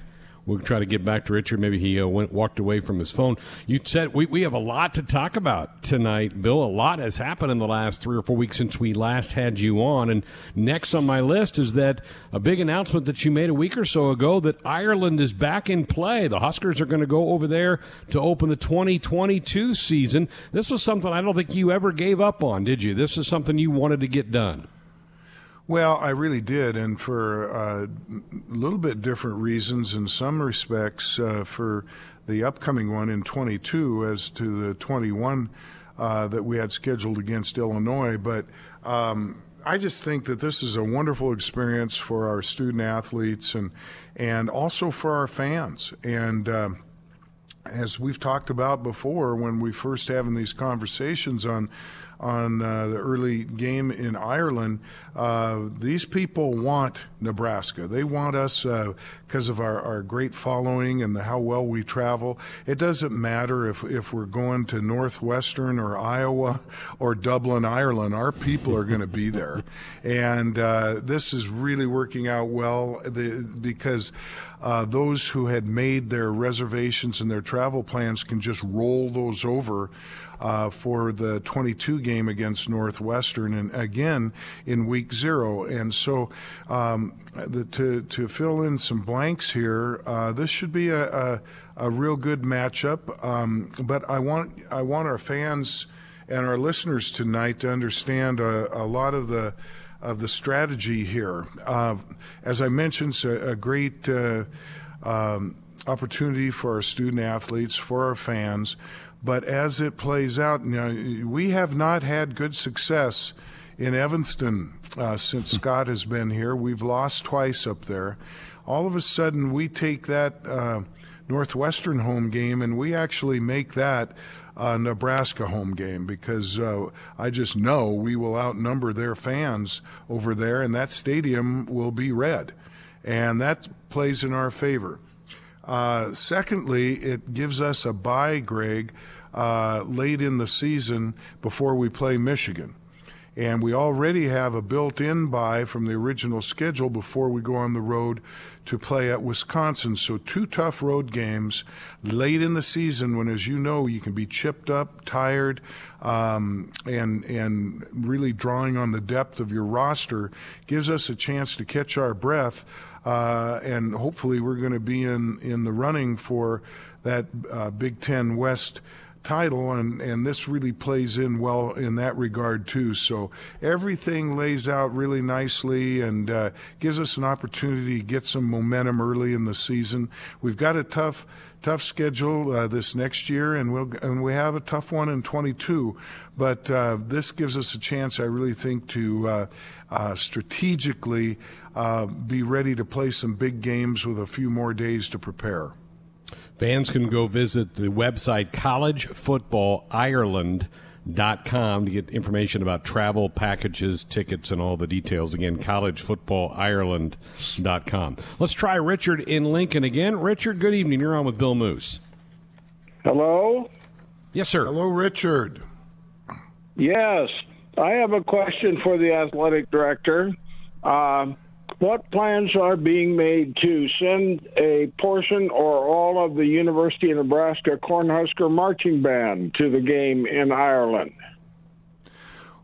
We'll try to get back to Richard. Maybe he uh, went walked away from his phone. You said we, we have a lot to talk about tonight, Bill. A lot has happened in the last three or four weeks since we last had you on. And next on my list is that a big announcement that you made a week or so ago that Ireland is back in play. The Huskers are going to go over there to open the 2022 season. This was something I don't think you ever gave up on, did you? This is something you wanted to get done. Well, I really did, and for uh, a little bit different reasons in some respects. Uh, for the upcoming one in 22, as to the 21 uh, that we had scheduled against Illinois. But um, I just think that this is a wonderful experience for our student athletes and and also for our fans. And um, as we've talked about before, when we first having these conversations on on uh, the early game in Ireland, uh, these people want Nebraska. They want us because uh, of our, our great following and the, how well we travel. It doesn't matter if, if we're going to Northwestern or Iowa or Dublin, Ireland. Our people are going to be there. And uh, this is really working out well the, because uh, those who had made their reservations and their travel plans can just roll those over uh, for the 22 game against Northwestern, and again in week zero. And so, um, the, to to fill in some blanks here, uh, this should be a, a, a real good matchup. Um, but I want I want our fans and our listeners tonight to understand a, a lot of the of the strategy here. Uh, as I mentioned, it's a, a great. Uh, um, opportunity for our student athletes, for our fans. But as it plays out, you know, we have not had good success in Evanston uh, since hmm. Scott has been here. We've lost twice up there. All of a sudden, we take that uh, Northwestern home game and we actually make that a Nebraska home game because uh, I just know we will outnumber their fans over there, and that stadium will be red. And that plays in our favor. Uh, secondly, it gives us a bye, Greg, uh, late in the season before we play Michigan. And we already have a built in bye from the original schedule before we go on the road to play at Wisconsin. So, two tough road games late in the season when, as you know, you can be chipped up, tired, um, and, and really drawing on the depth of your roster gives us a chance to catch our breath. Uh, and hopefully, we're going to be in, in the running for that uh, Big Ten West title, and, and this really plays in well in that regard too. So everything lays out really nicely and uh, gives us an opportunity to get some momentum early in the season. We've got a tough tough schedule uh, this next year, and we'll and we have a tough one in 22. But uh, this gives us a chance, I really think, to uh, uh strategically uh, be ready to play some big games with a few more days to prepare. Fans can go visit the website collegefootballireland.com to get information about travel, packages, tickets, and all the details. Again, collegefootballireland.com. Let's try Richard in Lincoln again. Richard, good evening. You're on with Bill Moos. Hello? Yes, sir. Hello, Richard. Yes. I have a question for the athletic director. Um, what plans are being made to send a portion or all of the University of Nebraska Cornhusker marching band to the game in Ireland?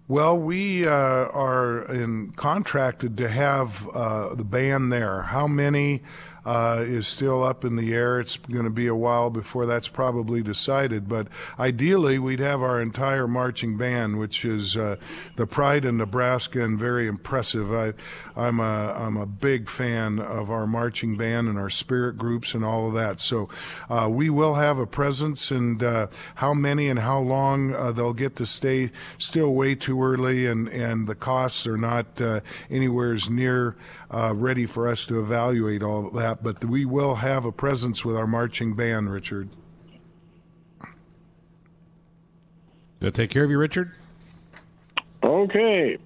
Well, we uh, are in, contracted to have uh, the band there. How many? Uh, is still up in the air. It's going to be a while before that's probably decided. But ideally, we'd have our entire marching band, which is uh, the pride of Nebraska and very impressive. I, I'm a I'm a big fan of our marching band and our spirit groups and all of that. So uh, we will have a presence, and uh, how many and how long uh, they'll get to stay still way too early, and and the costs are not uh, anywhere near uh, ready for us to evaluate all of that. But we will have a presence with our marching band, Richard. Did that take care of you, Richard? Okay.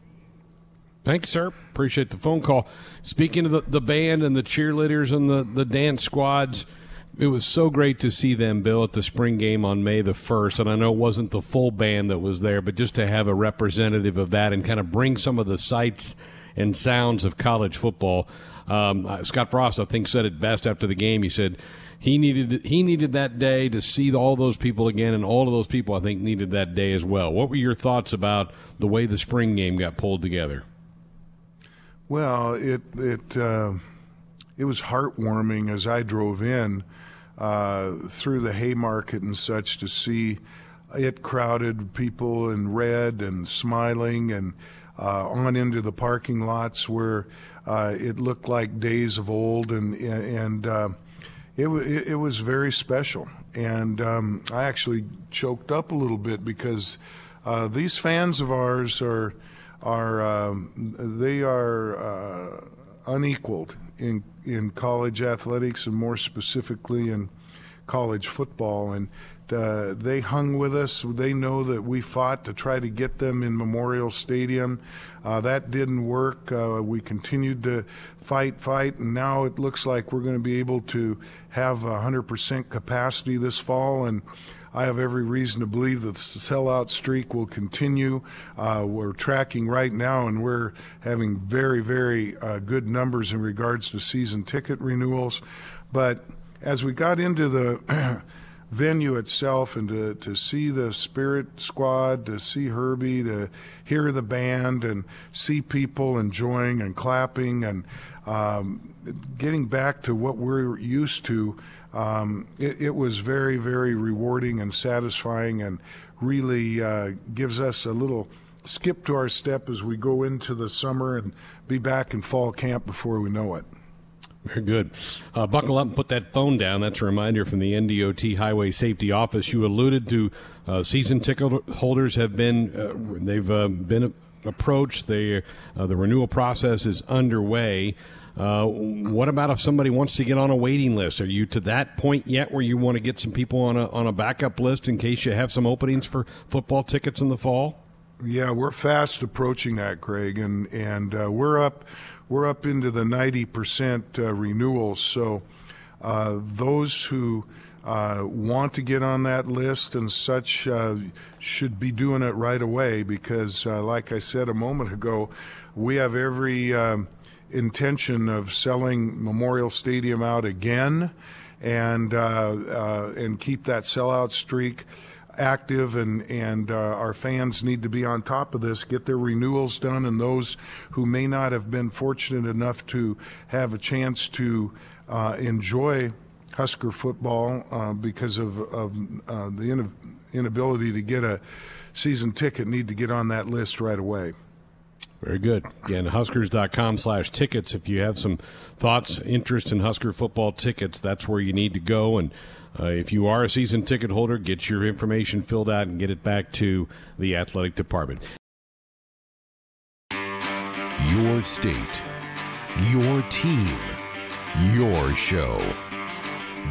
Thank you, sir. Appreciate the phone call. Speaking of the, the band and the cheerleaders and the, the dance squads, it was so great to see them, Bill, at the spring game on May the 1st. And I know it wasn't the full band that was there, but just to have a representative of that and kind of bring some of the sights – and sounds of college football. Um, uh, Scott Frost, I think, said it best after the game. He said he needed he needed that day to see all those people again, and all of those people, I think, needed that day as well. What were your thoughts about the way the spring game got pulled together? Well, it it uh, it was heartwarming as I drove in uh, through the Haymarket and such to see it crowded, people in red and smiling and uh, on into the parking lots where uh, it looked like days of old, and and uh, it, it, was very special. and um, I actually choked up a little bit because uh, these fans of ours are are um, they are uh, unequaled in in college athletics and more specifically in college football and uh, they hung with us. They know that we fought to try to get them in Memorial Stadium. Uh, that didn't work. Uh, we continued to fight, fight, and now it looks like we're going to be able to have 100% capacity this fall. And I have every reason to believe that the sellout streak will continue. Uh, we're tracking right now, and we're having very, very uh, good numbers in regards to season ticket renewals. But as we got into the venue itself and to, to see the Spirit Squad, to see Herbie, to hear the band and see people enjoying and clapping and um, getting back to what we're used to, um, it, it, was very, very rewarding and satisfying and really uh, gives us a little skip to our step as we go into the summer and be back in fall camp before we know it. Very good. Uh, buckle up and put that phone down. That's a reminder from the NDOT Highway Safety Office. You alluded to uh, season ticket holders have been uh, they've uh, been approached. They, uh, the renewal process is underway. Uh, what about if somebody wants to get on a waiting list? Are you to that point yet where you want to get some people on a on a backup list in case you have some openings for football tickets in the fall? Yeah, we're fast approaching that, Craig, and and we're up we're up into the 90% uh, renewals. So uh, those who uh, want to get on that list and such uh, should be doing it right away because, uh, like I said a moment ago, we have every um, intention of selling Memorial Stadium out again and uh, and keep that sellout streak active and and uh, our fans need to be on top of this, get their renewals done, and those who may not have been fortunate enough to have a chance to uh, enjoy Husker football uh, because of, of uh, the in- inability to get a season ticket need to get on that list right away. Very good. Again, Huskers.com slash tickets. If you have some thoughts, interest in Husker football tickets, that's where you need to go. And uh, if you are a season ticket holder, get your information filled out and get it back to the athletic department. Your state, your team, your show.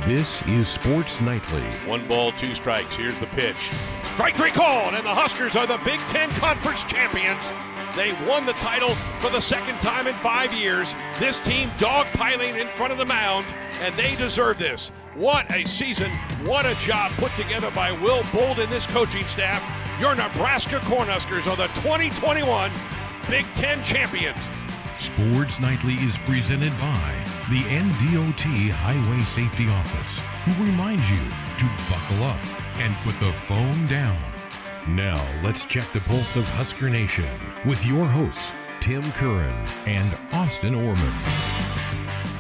This is Sports Nightly. One ball, two strikes. Here's the pitch. Strike three called, and the Huskers are the Big Ten Conference champions. They won the title for the second time in five years. This team dogpiling in front of the mound, and they deserve this. What a season. What a job put together by Will Bolt and this coaching staff. Your Nebraska Cornhuskers are the 2021 Big Ten champions. Sports Nightly is presented by the NDOT Highway Safety Office, who reminds you to buckle up and put the phone down. Now, let's check the pulse of Husker Nation with your hosts, Tim Curran and Austin Orman.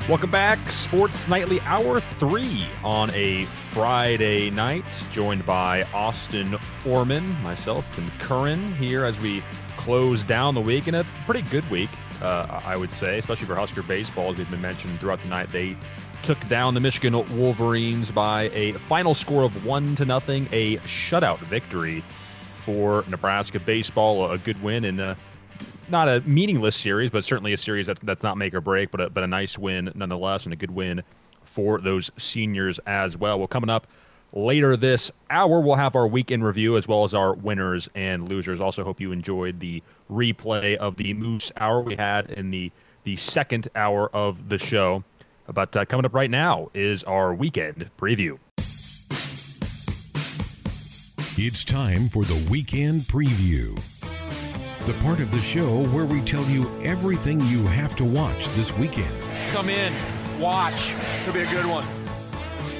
Welcome back, Sports Nightly Hour 3 on a Friday night, joined by Austin Orman, myself, Tim Curran, here as we close down the week. And a pretty good week, uh, I would say, especially for Husker baseball, as we've been mentioned throughout the night. They took down the Michigan Wolverines by a final score of 1 to nothing, a shutout victory for Nebraska baseball, a good win and uh, not a meaningless series, but certainly a series that, that's not make or break, but a, but a nice win nonetheless, and a good win for those seniors as well. Well, coming up later this hour, we'll have our weekend review as well as our winners and losers. Also, hope you enjoyed the replay of the Moos Hour we had in the the second hour of the show. But uh, coming up right now is our weekend preview. It's time for the weekend preview the part of the show where we tell you everything you have to watch this weekend. Come in, watch. It'll be a good one.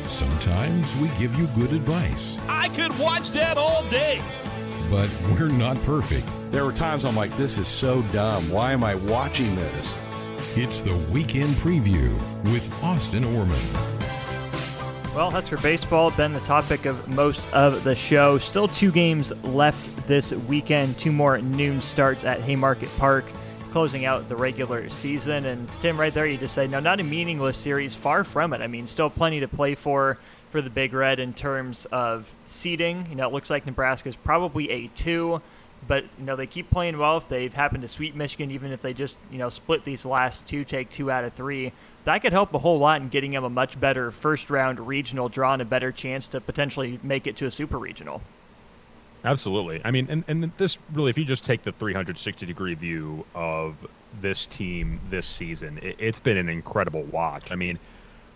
Sometimes we give you good advice. I could watch that all day. But we're not perfect. There were times I'm like, this is so dumb. Why am I watching this? It's the weekend preview with Austin Orman. Well, Husker baseball been the topic of most of the show. Still two games left this weekend. Two more noon starts at Haymarket Park. closing out the regular season. And Tim, right there, you just said, no, not a meaningless series. Far from it. I mean, still plenty to play for for the Big Red in terms of seeding. You know, it looks like Nebraska is probably a two, but you know they keep playing well. If they've happened to sweep Michigan, even if they just you know split these last two, take two out of three, that could help a whole lot in getting them a much better first round regional draw and a better chance to potentially make it to a super regional. Absolutely. I mean, and, and this really, if you just take the 360 degree view of this team this season, it, has been an incredible watch. I mean,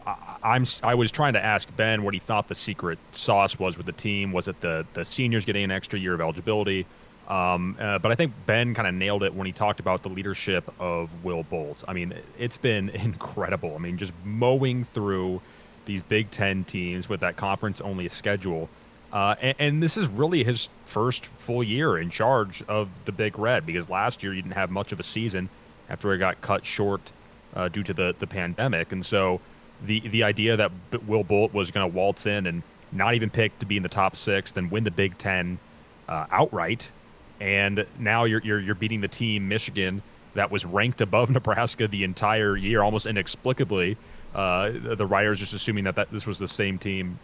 I, am I was trying to ask Ben what he thought the secret sauce was with the team. Was it the the seniors getting an extra year of eligibility? Um, uh, but I think Ben kind of nailed it when he talked about the leadership of Will Bolt. I mean, it's been incredible. I mean, just mowing through these Big Ten teams with that conference only schedule. Uh, and, and, this is really his first full year in charge of the Big Red because last year he didn't have much of a season after it got cut short uh, due to the, the pandemic. And so the the idea that Will Bolt was going to waltz in and not even pick to be in the top six, then win the Big Ten uh, outright, and now you're, you're you're beating the team Michigan that was ranked above Nebraska the entire year, almost inexplicably. Uh, the writers just assuming that, that this was the same team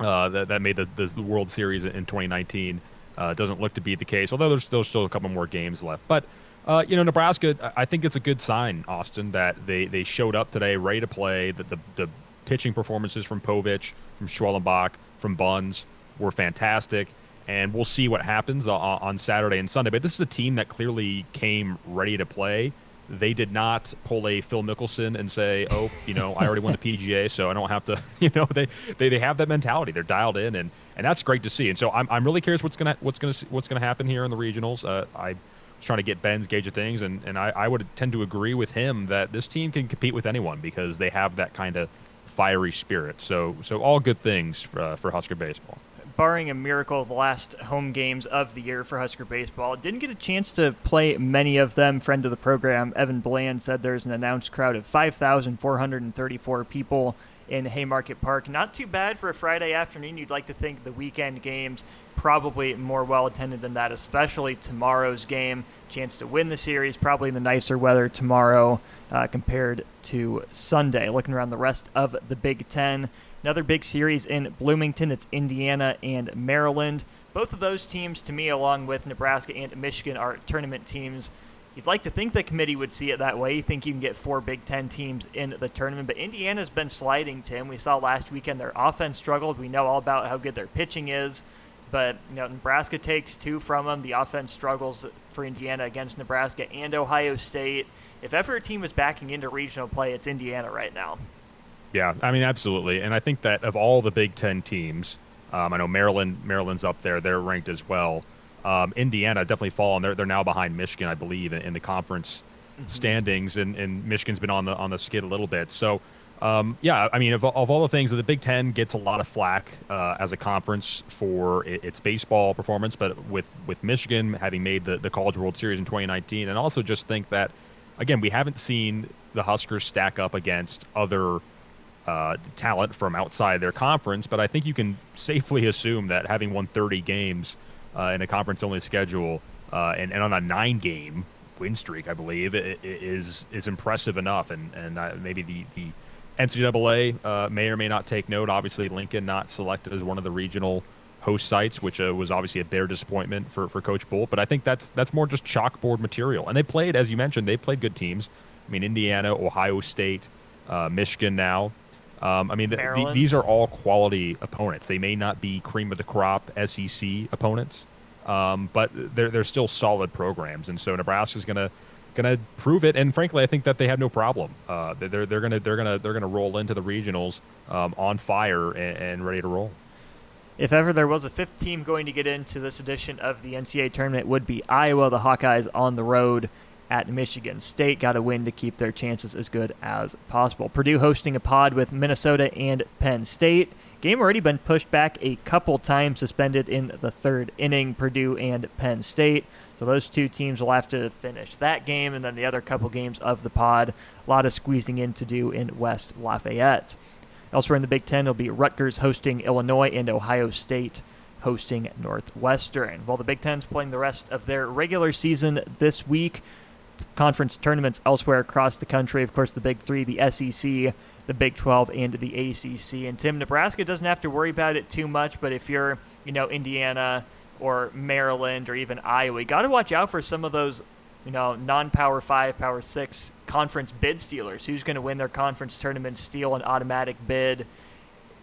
uh, that, that made the, the World Series in 2019. Uh, doesn't look to be the case, although there's, there's still a couple more games left. But uh, you know, Nebraska, I think it's a good sign, Austin, that they, they showed up today ready to play. That the, the pitching performances from Povich, from Schwellenbach, from Buns were fantastic. And we'll see what happens on Saturday and Sunday. But this is a team that clearly came ready to play. They did not pull a Phil Mickelson and say, "Oh, you know, I already won the PGA, so I don't have to." You know, they, they, they have that mentality. They're dialed in, and, and that's great to see. And so I'm, I'm really curious what's gonna what's gonna what's gonna happen here in the regionals. Uh, I was trying to get Ben's gauge of things, and, and I, I would tend to agree with him that this team can compete with anyone because they have that kind of fiery spirit. So so all good things for, uh, for Husker baseball. Barring a miracle, the last home games of the year for Husker baseball didn't get a chance to play many of them. Friend of the program, Evan Bland, said there's an announced crowd of 5,434 people in Haymarket Park. Not too bad for a Friday afternoon. You'd like to think the weekend games probably more well attended than that, especially tomorrow's game. Chance to win the series, probably in the nicer weather tomorrow uh, compared to Sunday. Looking around the rest of the Big Ten, another big series in Bloomington. It's Indiana and Maryland. Both of those teams, to me, along with Nebraska and Michigan, are tournament teams. You'd like to think the committee would see it that way. You think you can get four Big Ten teams in the tournament, but Indiana's been sliding, Tim. We saw last weekend their offense struggled. We know all about how good their pitching is. But you know, Nebraska takes two from them. The offense struggles for Indiana against Nebraska and Ohio State. If ever a team was backing into regional play, it's Indiana right now. Yeah, I mean, absolutely. And I think that of all the Big Ten teams, um, I know Maryland, Maryland's up there; they're ranked as well. Um, Indiana definitely fallen. They're they're now behind Michigan, I believe, in, in the conference mm-hmm. standings, and, and Michigan's been on the on the skid a little bit. So um, yeah, I mean, of, of, all the things, that the Big Ten gets a lot of flack uh, as a conference for its baseball performance, but with, with Michigan having made the, the College World Series in 2019, and also just think that, again, we haven't seen the Huskers stack up against other uh, talent from outside their conference, but I think you can safely assume that having won 30 games uh, in a conference only schedule uh, and, and on a nine game win streak, I believe, it, it is is impressive enough, and and maybe the the NCAA uh, may or may not take note. Obviously, Lincoln not selected as one of the regional host sites, which uh, was obviously a bare disappointment for, for Coach Bolt. But I think that's that's more just chalkboard material. And they played, as you mentioned, they played good teams. I mean, Indiana, Ohio State, uh, Michigan now. Um, I mean, th- th- these are all quality opponents. They may not be cream of the crop SEC opponents, um, but they're they're still solid programs. And so Nebraska's going to going to prove it. And frankly, I think that they have no problem. Uh, they're they're going to they're to they're to roll into the regionals um, on fire and, and, ready to roll. If ever there was a fifth team going to get into this edition of the NCAA tournament, would be Iowa. The Hawkeyes on the road at Michigan State got a win to keep their chances as good as possible. Purdue hosting a pod with Minnesota and Penn State. Game already been pushed back a couple times, suspended in the third inning. Purdue and Penn State. So those two teams will have to finish that game and then the other couple games of the pod. A lot of squeezing in to do in West Lafayette. Elsewhere in the Big Ten, it'll be Rutgers hosting Illinois and Ohio State hosting Northwestern. While the Big Ten's playing the rest of their regular season this week, conference tournaments elsewhere across the country. Of course, the Big Three, the SEC, the Big 12, and the ACC. And Tim, Nebraska doesn't have to worry about it too much, but if you're, you know, Indiana or Maryland or even Iowa, you got to watch out for some of those, you know, non-power five, power six conference bid stealers. Who's going to win their conference tournament, steal an automatic bid?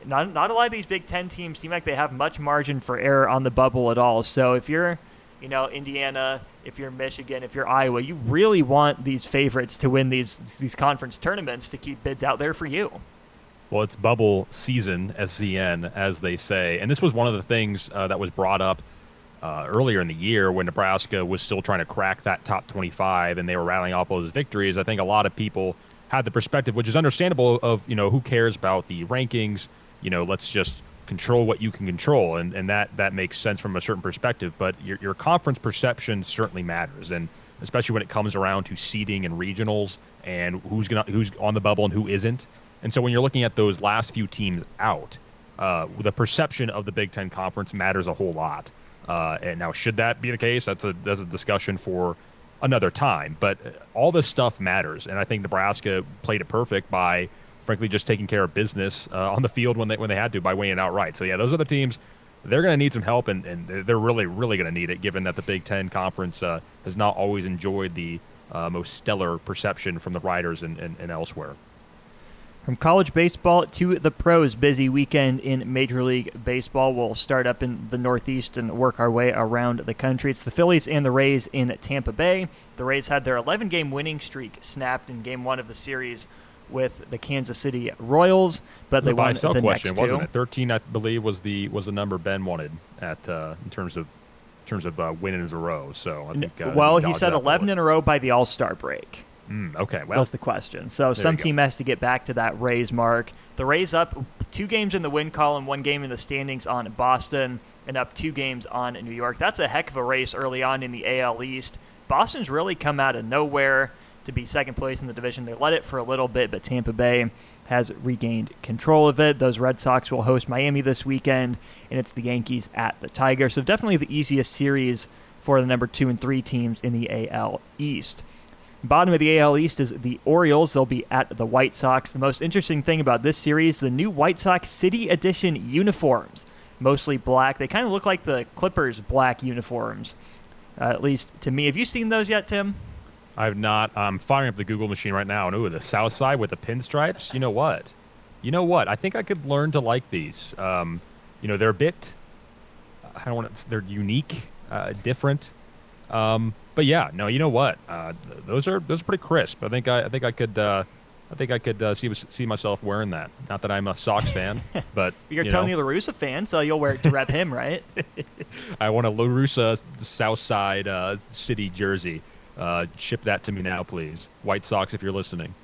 Not, not a lot of these Big Ten teams seem like they have much margin for error on the bubble at all. So if you're you know, Indiana, if you're Michigan, if you're Iowa, you really want these favorites to win these these conference tournaments to keep bids out there for you. Well, it's bubble season, SCN, as they say. And this was one of the things uh, that was brought up uh, earlier in the year when Nebraska was still trying to crack that top 25 and they were rattling off all those victories. I think a lot of people had the perspective, which is understandable, of, you know, who cares about the rankings? You know, let's just control what you can control, and, and that that makes sense from a certain perspective. But your your conference perception certainly matters, and especially when it comes around to seeding and regionals and who's gonna who's on the bubble and who isn't. And so when you're looking at those last few teams out, uh, the perception of the Big Ten conference matters a whole lot. Uh, and now, should that be the case? That's a that's a discussion for another time. But all this stuff matters, and I think Nebraska played it perfect by frankly just taking care of business uh, on the field when they when they had to by winning outright. So yeah, those are the teams. They're going to need some help, and, and they're really really going to need it, given that the Big Ten conference uh, has not always enjoyed the uh, most stellar perception from the writers and, and, and elsewhere. From college baseball to the pros, busy weekend in Major League Baseball. We'll start up in the Northeast and work our way around the country. It's the Phillies and the Rays in Tampa Bay. The Rays had their 11 game winning streak snapped in game one of the series with the Kansas City Royals, but they won the question, next wasn't two. it? Thirteen, I believe, was the was the number Ben wanted at uh, in terms of in terms of uh, winnings a row. So I think. Uh, well, he said 11 bullet. in a row by the All Star break. Mm, okay, well, was the question. So some team has to get back to that Rays mark. The Rays up two games in the win column, one game in the standings on Boston, and up two games on New York. That's a heck of a race early on in the AL East. Boston's really come out of nowhere to be second place in the division. They led it for a little bit, but Tampa Bay has regained control of it. Those Red Sox will host Miami this weekend, and it's the Yankees at the Tigers. So definitely the easiest series for the number two and three teams in the AL East. Bottom of the AL East is the Orioles. They'll be at the White Sox. The most interesting thing about this series, the new White Sox City Edition uniforms, mostly black. They kind of look like the Clippers black uniforms, uh, at least to me. Have you seen those yet, Tim? I've not. I'm firing up the Google machine right now, and ooh, the South Side with the pinstripes. You know what? You know what? I think I could learn to like these. Um, you know, they're a bit. I don't want to. They're unique, uh, different. Um, but yeah, no. You know what? Uh, th- those are those are pretty crisp. I think I, I think I could. Uh, I think I could uh, see see myself wearing that. Not that I'm a Sox fan, but You're a you Tony know, La Russa fan, so you'll wear it to rep him, right? I want a La Russa South Side uh, City jersey. Uh, ship that to me now, please. White Sox, if you're listening.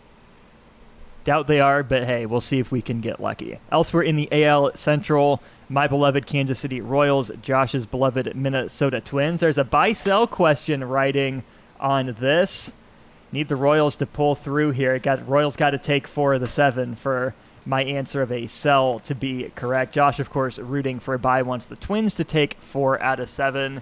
Doubt they are, but hey, we'll see if we can get lucky. Elsewhere in the AL Central, my beloved Kansas City Royals, Josh's beloved Minnesota Twins. There's a buy sell question writing on this. Need the Royals to pull through here. Got Royals got to take four of the seven for my answer of a sell to be correct. Josh, of course, rooting for a buy wants the Twins to take four out of seven.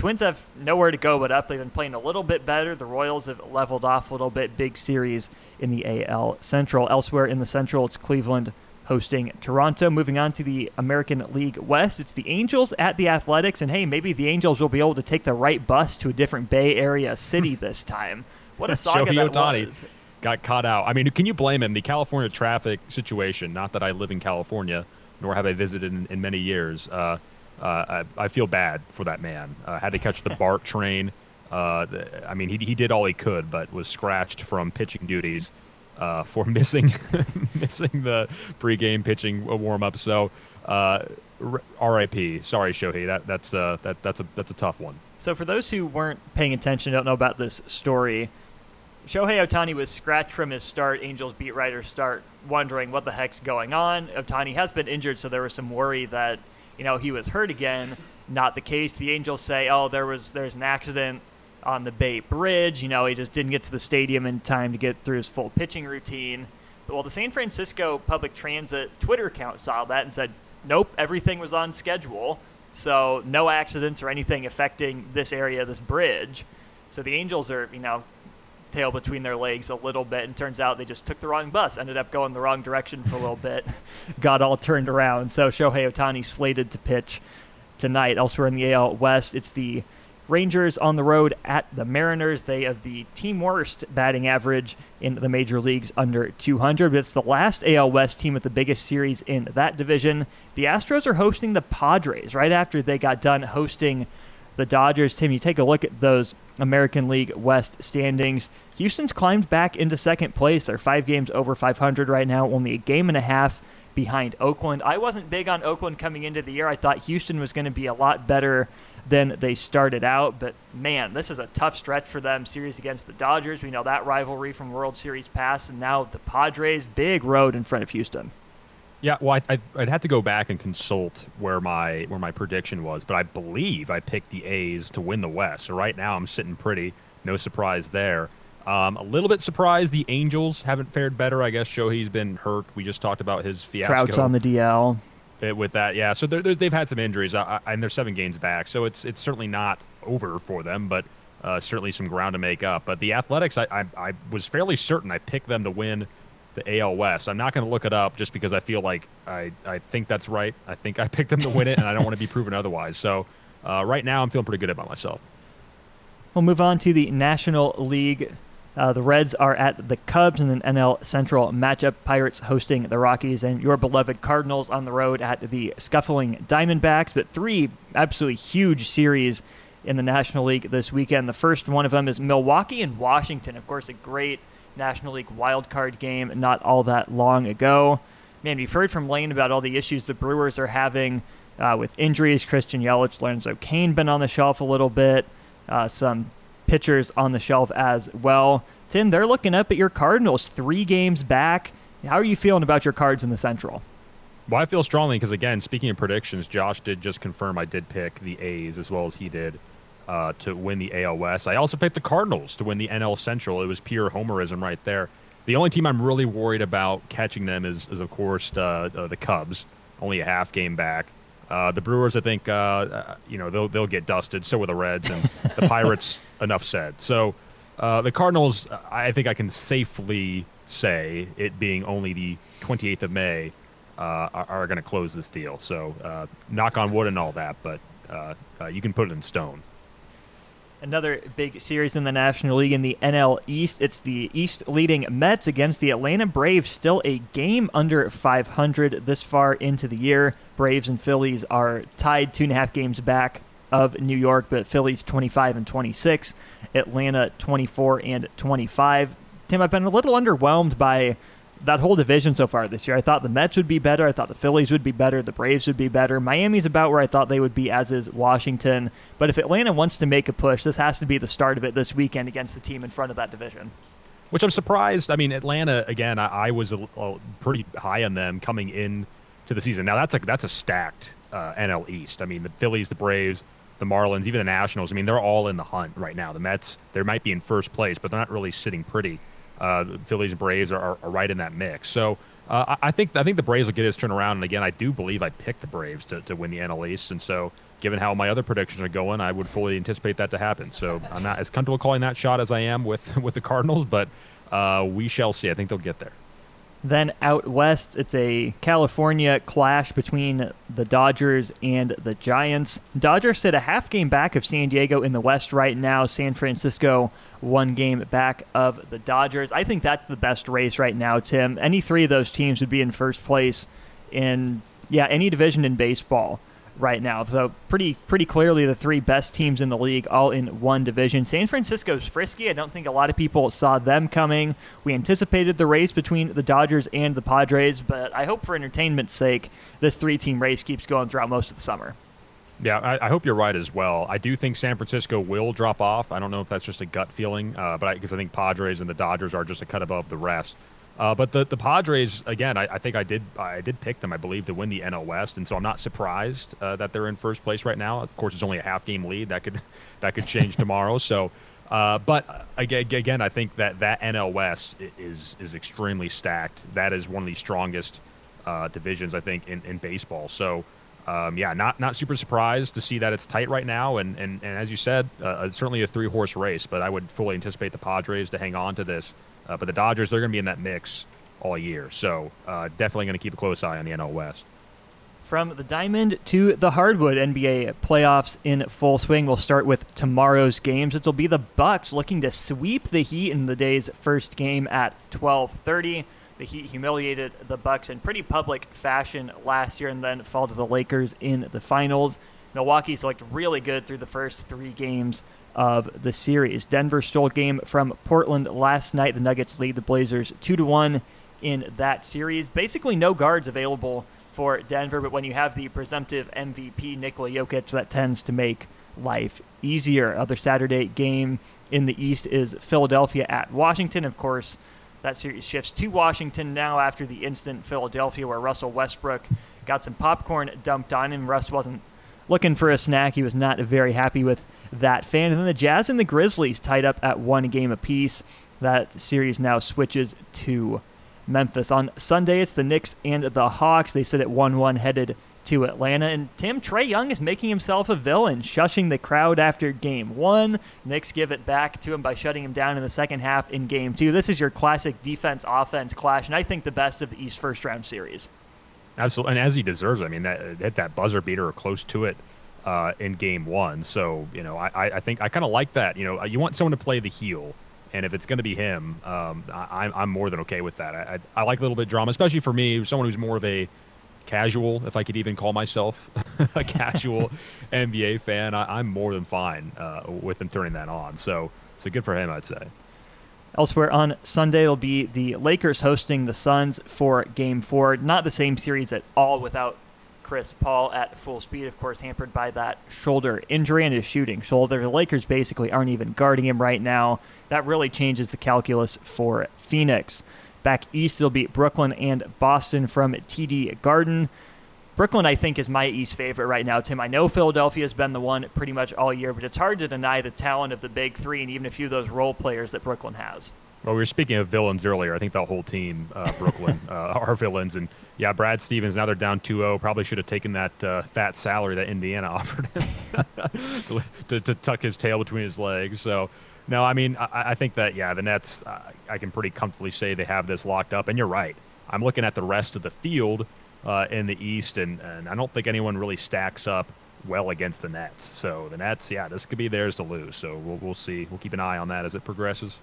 Twins have nowhere to go but up. They've been playing a little bit better. The Royals have leveled off a little bit. Big series in the AL Central. Elsewhere in the Central, it's Cleveland hosting Toronto. Moving on to the American League West, it's the Angels at the Athletics. And hey, maybe the Angels will be able to take the right bus to a different Bay Area city this time. What a saga Shohei that Ohtani was. got caught out. I mean, can you blame him? The California traffic situation. Not that I live in California, nor have I visited in, in many years. Uh, I, I feel bad for that man. Uh, had to catch the BART train. Uh, I mean, he, he did all he could, but was scratched from pitching duties uh, for missing missing the pregame pitching warm up. So, uh, R.I.P. Sorry, Shohei. That that's uh, that that's a that's a tough one. So, for those who weren't paying attention, don't know about this story, Shohei Ohtani was scratched from his start. Angels beat writers start wondering what the heck's going on. Ohtani has been injured, so there was some worry that you know he was hurt again. Not the case. The Angels say, "Oh, there was there's an accident on the Bay Bridge. You know, he just didn't get to the stadium in time to get through his full pitching routine." Well, the San Francisco Public Transit Twitter account saw that and said, "Nope, everything was on schedule." So no accidents or anything affecting this area, this bridge. So the Angels are, you know, tail between their legs a little bit, and turns out they just took the wrong bus, ended up going the wrong direction for a little bit, got all turned around. So Shohei Ohtani slated to pitch tonight. Elsewhere in the AL West, it's the Rangers on the road at the Mariners. They have the team worst batting average in the major leagues under 200, but it's the last AL West team with the biggest series in that division. The Astros are hosting the Padres right after they got done hosting the Dodgers. Tim, you take a look at those American League West standings. Houston's climbed back into second place. They're five games over 500 right now, only a game and a half behind Oakland. I wasn't big on Oakland coming into the year. I thought Houston was going to be a lot better than they started out. But man, this is a tough stretch for them. Series against the Dodgers. We know that rivalry from World Series past, and now the Padres. Big road in front of Houston. Yeah, well, I, would have to go back and consult where my where my prediction was, but I believe I picked the A's to win the West. So right now I'm sitting pretty. No surprise there. Um, a little bit surprised the Angels haven't fared better. I guess Shohei's been hurt. We just talked about his fiasco. Trout's on the DL. With that, yeah. So they're, they're, they've had some injuries, uh, and they're seven games back. So it's it's certainly not over for them, but uh, certainly some ground to make up. But the Athletics, I, I was fairly certain I picked them to win the AL West. I'm not going to look it up just because I feel like I, I think that's right. I think I picked them to win it, and I don't want to be proven otherwise. So uh, right now, I'm feeling pretty good about myself. We'll move on to the National League. Uh, the Reds are at the Cubs in an NL Central matchup. Pirates hosting the Rockies, and your beloved Cardinals on the road at the scuffling Diamondbacks. But three absolutely huge series in the National League this weekend. The first one of them is Milwaukee and Washington. Of course, a great National League wildcard game not all that long ago. Man, we've heard from Lane about all the issues the Brewers are having uh, with injuries. Christian Yelich, Lorenzo Cain been on the shelf a little bit. Uh, some pitchers on the shelf as well. Tim, they're looking up at your Cardinals, three games back. How are you feeling about your cards in the Central? Well, I feel strongly because, again, speaking of predictions, Josh did just confirm I did pick the A's as well as he did uh, to win the AL West. I also picked the Cardinals to win the NL Central. It was pure homerism right there. The only team I'm really worried about catching them is, is of course, uh, uh, the Cubs. Only a half game back. Uh, the Brewers, I think, uh, uh, you know, they'll they'll get dusted. So will the Reds and the Pirates. enough said. So the Cardinals, I think I can safely say, it being only the 28th of May, are, are going to close this deal. So knock on wood and all that, but you can put it in stone. Another big series in the National League in the NL East. It's the East leading Mets against the Atlanta Braves. Still a game under 500 this far into the year. Braves and Phillies are tied two and a half games back of New York, but Phillies 25 and 26, Atlanta 24 and 25. Tim, I've been a little underwhelmed by that whole division so far this year. I thought the Mets would be better. I thought the Phillies would be better. The Braves would be better. Miami's about where I thought they would be, as is Washington. But if Atlanta wants to make a push, this has to be the start of it this weekend against the team in front of that division. Which I'm surprised. I mean, Atlanta again. I, I was a, a pretty high on them coming in to the season. Now that's a that's a stacked uh, NL East. I mean, the Phillies, the Braves, the Marlins, even the Nationals. I mean, they're all in the hunt right now. The Mets, they might be in first place, but they're not really sitting pretty uh, the Phillies Braves are, are, right in that mix. So uh, I think I think the Braves will get his turn around. And again, I do believe I picked the Braves to, to win the NL East. And so, given how my other predictions are going, I would fully anticipate that to happen. So I'm not as comfortable calling that shot as I am with with the Cardinals, but uh, we shall see. I think they'll get there. Then out west, it's a California clash between the Dodgers and the Giants. Dodgers sit a half game back of San Diego in the West right now. San Francisco one game back of the Dodgers. I think that's the best race right now, Tim. Any three of those teams would be in first place in yeah any division in baseball right now. So pretty pretty clearly the three best teams in the league all in one division. San Francisco's frisky. I don't think a lot of people saw them coming. We anticipated the race between the Dodgers and the Padres, but I hope for entertainment's sake this three-team race keeps going throughout most of the summer. Yeah, I, I, hope you're right as well. I do think San Francisco will drop off. I don't know if that's just a gut feeling, uh, but because I, I, think Padres and the Dodgers are just a cut above the rest. Uh, but the, the Padres again, I, I, think I did I did pick them I believe to win the NL West, and so I'm not surprised uh, that they're in first place right now. Of course, it's only a half game lead that could that could change tomorrow. So, uh, but again, again, I think that that NL West is is extremely stacked. That is one of the strongest uh, divisions I think in, in baseball. So. um, yeah, not not super surprised to see that it's tight right now. And and, and as you said, uh, it's certainly a three horse race. But I would fully anticipate the Padres to hang on to this. Uh, but the Dodgers, they're going to be in that mix all year. So uh, definitely going to keep a close eye on the NL West. From the diamond to the hardwood, NBA playoffs in full swing. We'll start with tomorrow's games. It'll be the Bucks looking to sweep the Heat in the day's first game at 12:30. The Heat humiliated the Bucks in pretty public fashion last year, and then fall to the Lakers in the finals. Milwaukee's looked really good through the first three games of the series. Denver stole game from Portland last night. The Nuggets lead the Blazers two to one in that series. Basically, no guards available for Denver, but when you have the presumptive MVP Nikola Jokic, that tends to make life easier. Other Saturday game in the East is Philadelphia at Washington. Of course, that series shifts to Washington now after the instant Philadelphia where Russell Westbrook got some popcorn dumped on him. Russ wasn't looking for a snack. He was not very happy with that fan. And then the Jazz and the Grizzlies tied up at one game apiece. That series now switches to Memphis. On Sunday, it's the Knicks and the Hawks. They sit at 1 1 headed to Atlanta. And Tim Trae Young is making himself a villain, shushing the crowd after game one. Knicks give it back to him by shutting him down in the second half in game two. This is your classic defense offense clash, and I think the best of the East first round series. Absolutely, and as he deserves. I mean, that hit that buzzer beater or close to it uh, in game one. So you know, I, I think I kind of like that. You know, you want someone to play the heel. And if it's going to be him, um, I, I'm more than okay with that. I, I, I like a little bit of drama, especially for me, someone who's more of a casual, if I could even call myself a casual NBA fan, I, am more than fine uh, with him turning that on. So, so good for him, I'd say. Elsewhere on Sunday, it'll be the Lakers hosting the Suns for Game Four. Not the same series at all without Chris Paul at full speed, of course, hampered by that shoulder injury and his shooting shoulder. The Lakers basically aren't even guarding him right now. That really changes the calculus for Phoenix. Back east, it'll be Brooklyn and Boston from TD Garden. Brooklyn, I think, is my East favorite right now, Tim. I know Philadelphia has been the one pretty much all year, but it's hard to deny the talent of the big three and even a few of those role players that Brooklyn has. Well, we were speaking of villains earlier. I think the whole team, uh, Brooklyn, uh, are villains. And yeah, Brad Stevens, now they're down 2 0. Probably should have taken that uh, fat salary that Indiana offered him to, to, to, tuck his tail between his legs. So no, I mean, I, I think that, yeah, the Nets, I can pretty comfortably say they have this locked up. And you're right. I'm looking at the rest of the field uh, in the East, and, and I don't think anyone really stacks up well against the Nets. So the Nets, yeah, this could be theirs to lose. So we'll, we'll see. We'll keep an eye on that as it progresses.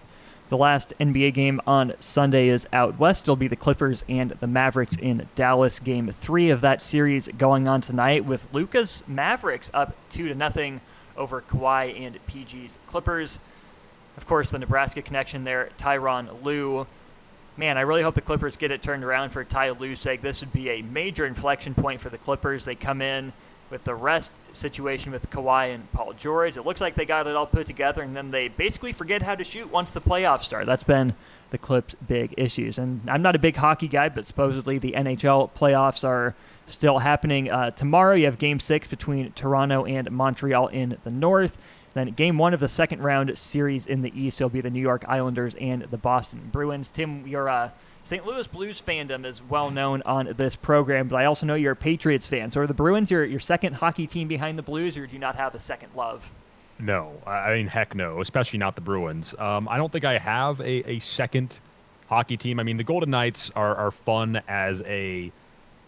The last NBA game on Sunday is out west. It'll be the Clippers and the Mavericks in Dallas. Game three of that series going on tonight with Luka's Mavericks up two to nothing over Kawhi and PG's Clippers. Of course, the Nebraska connection there, Tyronn Lue. Man, I really hope the Clippers get it turned around for Ty Lue's sake. This would be a major inflection point for the Clippers. They come in with the rest situation with Kawhi and Paul George. It looks like they got it all put together, and then they basically forget how to shoot once the playoffs start. That's been the Clips' big issues. And I'm not a big hockey guy, but supposedly the NHL playoffs are still happening. Uh, tomorrow, you have Game 6 between Toronto and Montreal in the North. Then game one of the second round series in the East will be the New York Islanders and the Boston Bruins. Tim, your uh, St. Louis Blues fandom is well known on this program, but I also know you're a Patriots fan. So are the Bruins your, your second hockey team behind the Blues, or do you not have a second love? No, I mean heck no, especially not the Bruins. Um, I don't think I have a, a second hockey team. I mean the Golden Knights are, are fun as a.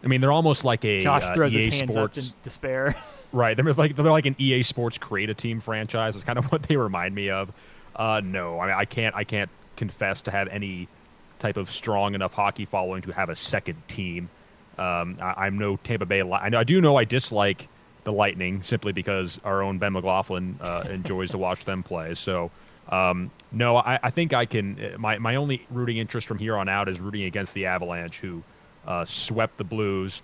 I mean they're almost like a Josh uh, throws EA his hands Sports. up in despair. Right. They're like they're like an EA Sports create a team franchise. Is kind of what they remind me of. Uh, no, I mean I can't I can't confess to have any type of strong enough hockey following to have a second team. Um, I, am no Tampa Bay. I, know, I do know I dislike the Lightning simply because our own Ben McLaughlin uh, enjoys to watch them play. So. Um, no, I, I, think I can. My, my only rooting interest from here on out is rooting against the Avalanche, who uh, swept the Blues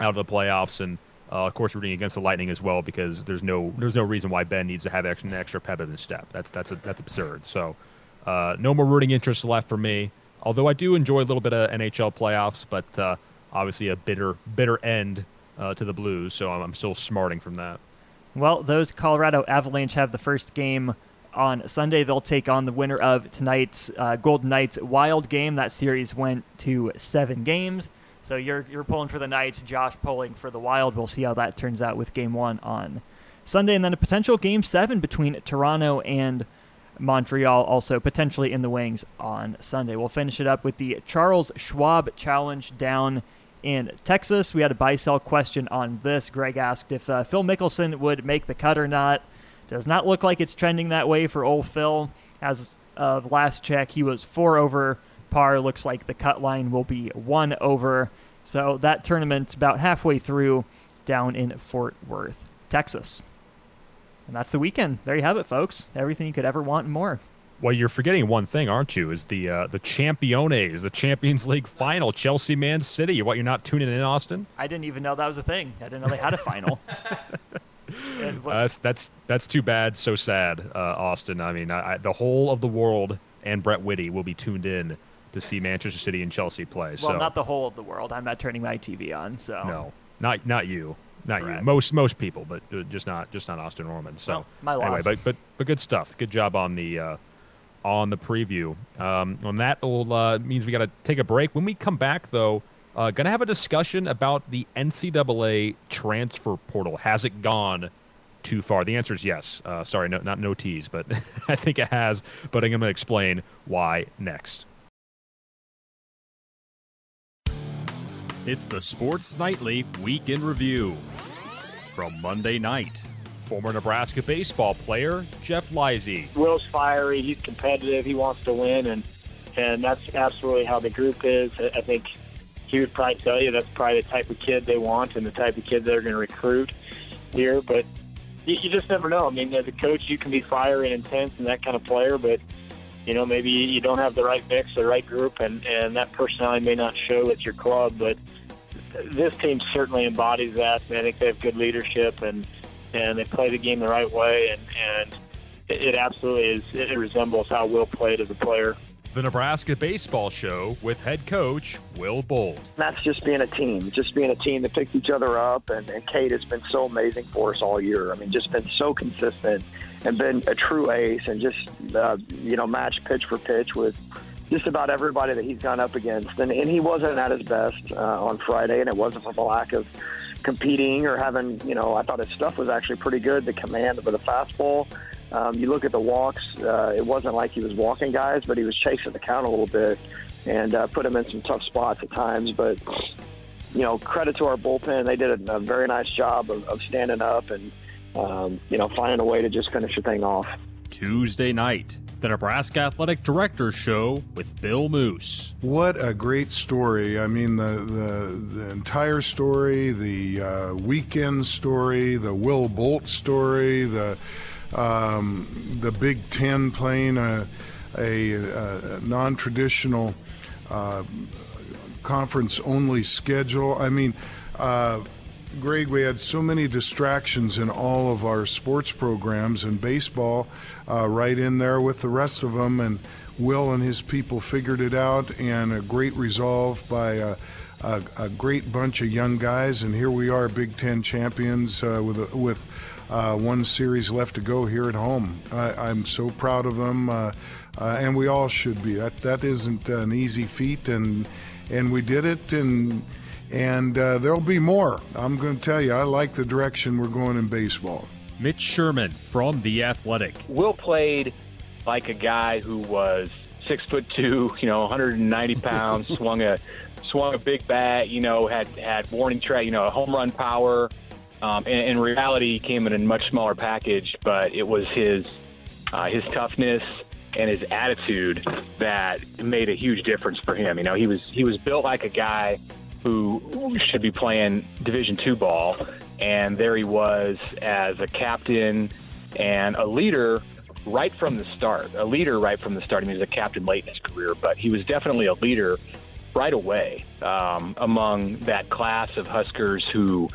out of the playoffs and uh, of course, rooting against the Lightning as well because there's no there's no reason why Ben needs to have an extra pep in his step. That's that's a, that's absurd. So, uh, no more rooting interest left for me. Although I do enjoy a little bit of NHL playoffs, but uh, obviously a bitter bitter end uh, to the Blues. So I'm, I'm still smarting from that. Well, those Colorado Avalanche have the first game on Sunday. They'll take on the winner of tonight's uh, Golden Knights Wild game. That series went to seven games. So you're you're pulling for the Knights, Josh pulling for the Wild. We'll see how that turns out with Game One on Sunday, and then a potential Game Seven between Toronto and Montreal, also potentially in the wings on Sunday. We'll finish it up with the Charles Schwab Challenge down in Texas. We had a buy sell question on this. Greg asked if uh, Phil Mickelson would make the cut or not. Does not look like it's trending that way for old Phil. As of last check, he was four over par. Looks like the cut line will be one over. So that tournament's about halfway through down in Fort Worth, Texas. And that's the weekend. There you have it, folks. Everything you could ever want and more. Well, you're forgetting one thing, aren't you? Is the uh, the Championes, the Champions League final, Chelsea Man City. What you're not tuning in, Austin? I didn't even know that was a thing. I didn't know they had a final. uh, that's that's that's too bad. So sad, uh, Austin. I mean, I, I, the whole of the world and Brett Whitty will be tuned in to see Manchester City and Chelsea play. Well, so. not the whole of the world. I'm not turning my TV on. So no, not not you. Not Correct. you. Most most people, but uh, just not just not Austin Norman. So well, my loss. anyway, but but but good stuff. Good job on the uh, on the preview. Um, on that will uh, means we got to take a break. When we come back, though, uh, gonna have a discussion about the NCAA transfer portal. Has it gone too far? The answer is yes. Uh, sorry, no, not no tease, but I think it has. But I'm gonna explain why next. It's the Sports Nightly Week in Review. From Monday night, former Nebraska baseball player Jeff Lysy. Will's fiery. He's competitive. He wants to win, and and that's absolutely how the group is. I think he would probably tell you that's probably the type of kid they want and the type of kid they're going to recruit here. But you, you just never know. I mean, as a coach, you can be fiery and intense and that kind of player, but you know maybe you don't have the right mix, the right group, and and that personality may not show at your club, but this team certainly embodies that. I think they have good leadership and and they play the game the right way, and and it absolutely is. It resembles how Will played as a player. The Nebraska Baseball Show with head coach Will Bolt. That's just being a team, just being a team that picks each other up. And, and Cade has been so amazing for us all year. I mean, just been so consistent and been a true ace and just, uh, you know, match pitch for pitch with just about everybody that he's gone up against. And, and he wasn't at his best uh, on Friday, and it wasn't from a lack of competing or having, you know, I thought his stuff was actually pretty good. The command of the fastball. Um, you look at the walks, uh, it wasn't like he was walking guys, but he was chasing the count a little bit and uh, put him in some tough spots at times. But, you know, credit to our bullpen. They did a, a very nice job of, of standing up and, um, you know, finding a way to just finish the thing off. Tuesday night, the Nebraska Athletic Directors Show with Bill Moos. What a great story! I mean, the the, the entire story, the uh, weekend story, the Will Bolt story, the um, the Big Ten playing a, a, a non-traditional uh, conference-only schedule. I mean. Uh, Greg, we had so many distractions in all of our sports programs and baseball uh, right in there with the rest of them. And Will and his people figured it out, and a great resolve by a, a, a great bunch of young guys. And here we are, Big Ten champions uh, with, a, with uh, one series left to go here at home. I, am so proud of them, uh, uh, and we all should be. That, that isn't an easy feat, and, and we did it. and and uh, there'll be more. I'm going to tell you, I like the direction we're going in baseball. Mitch Sherman from The Athletic. Will played like a guy who was six foot two, you know, 190 pounds, swung a swung a big bat, you know, had had warning track, you know, a home run power. Um, and in reality, he came in a much smaller package, but it was his uh, his toughness and his attitude that made a huge difference for him. You know, he was he was built like a guy who should be playing Division two ball, and there he was as a captain and a leader right from the start. A leader right from the start. I mean, he was a captain late in his career, but he was definitely a leader right away um, among that class of Huskers who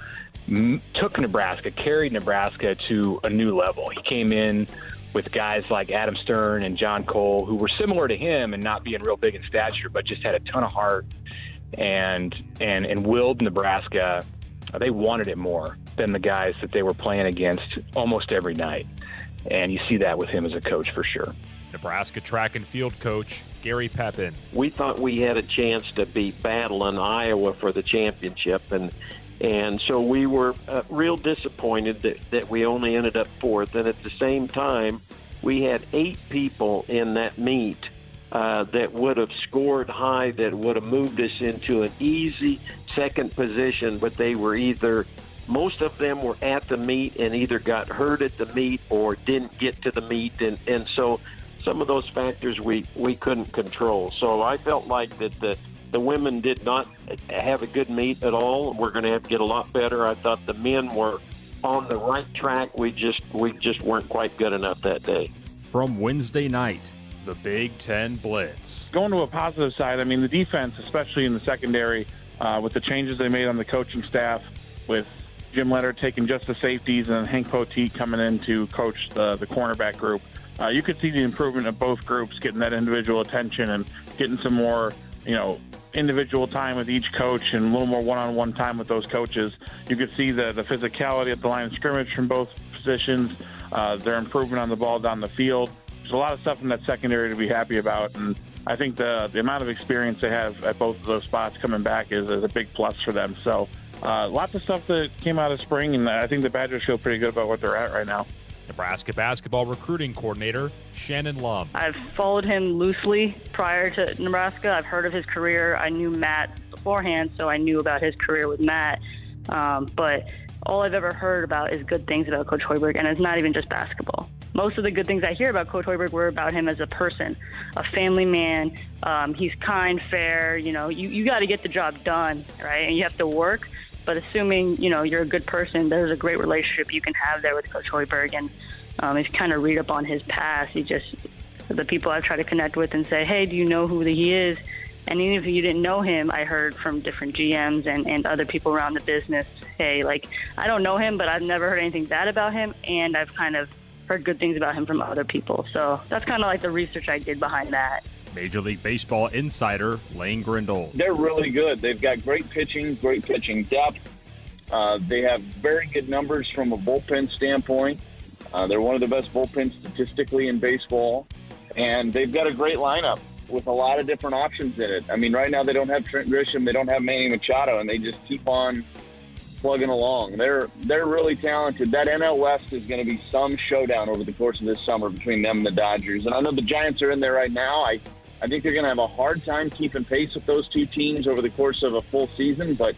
m- took Nebraska, carried Nebraska to a new level. He came in with guys like Adam Stern and John Cole, who were similar to him and not being real big in stature, but just had a ton of heart and and and willed Nebraska. They wanted it more than the guys that they were playing against almost every night, and you see that with him as a coach for sure. Nebraska track and field coach Gary Pepin. We thought we had a chance to be battling Iowa for the championship, and and so we were uh, real disappointed that, that we only ended up fourth. And at the same time, we had eight people in that meet uh, that would have scored high, that would have moved us into an easy second position, but they were either most of them were at the meet and either got hurt at the meet or didn't get to the meet and, and so some of those factors we, we couldn't control. So I felt like that the the women did not have a good meet at all. We're going to have to get a lot better. I thought the men were on the right track. We just we just weren't quite good enough that day. From Wednesday night, the Big Ten Blitz. Going to a positive side, I mean the defense, especially in the secondary, uh, with the changes they made on the coaching staff, with Jim Leonhard taking just the safeties and Hank Poteat coming in to coach the the cornerback group. Uh, you could see the improvement of both groups, getting that individual attention and getting some more, you know, individual time with each coach and a little more one-on-one time with those coaches. You could see the, the physicality at the line of scrimmage from both positions, uh, their improvement on the ball down the field. There's a lot of stuff in that secondary to be happy about, and I think the the amount of experience they have at both of those spots coming back is, is a big plus for them. So uh, lots of stuff that came out of spring, and I think the Badgers feel pretty good about what they're at right now. Nebraska basketball recruiting coordinator Shannon Lum. I've followed him loosely prior to Nebraska. I've heard of his career. I knew Matt beforehand, so I knew about his career with Matt. Um, but all I've ever heard about is good things about Coach Hoiberg, and it's not even just basketball. Most of the good things I hear about Coach Hoiberg were about him as a person, a family man. Um, he's kind, fair. You know, you, you got to get the job done, right? And you have to work. But assuming you know you're a good person, there's a great relationship you can have there with Coach Hoiberg, and um, if you kind of read up on his past, he just the people I've tried to connect with and say, hey, do you know who he is? And even if you didn't know him, I heard from different GMs and, and other people around the business, hey, like I don't know him, but I've never heard anything bad about him, and I've kind of heard good things about him from other people. So that's kind of like the research I did behind that. Major League Baseball insider Lane Grindle. They're really good. They've got great pitching, great pitching depth. Uh, they have very good numbers from a bullpen standpoint. Uh, they're one of the best bullpens statistically in baseball, and they've got a great lineup with a lot of different options in it. I mean, right now they don't have Trent Grisham, they don't have Manny Machado, and they just keep on plugging along. They're they're really talented. That NL West is going to be some showdown over the course of this summer between them and the Dodgers. And I know the Giants are in there right now. I I think they're going to have a hard time keeping pace with those two teams over the course of a full season. But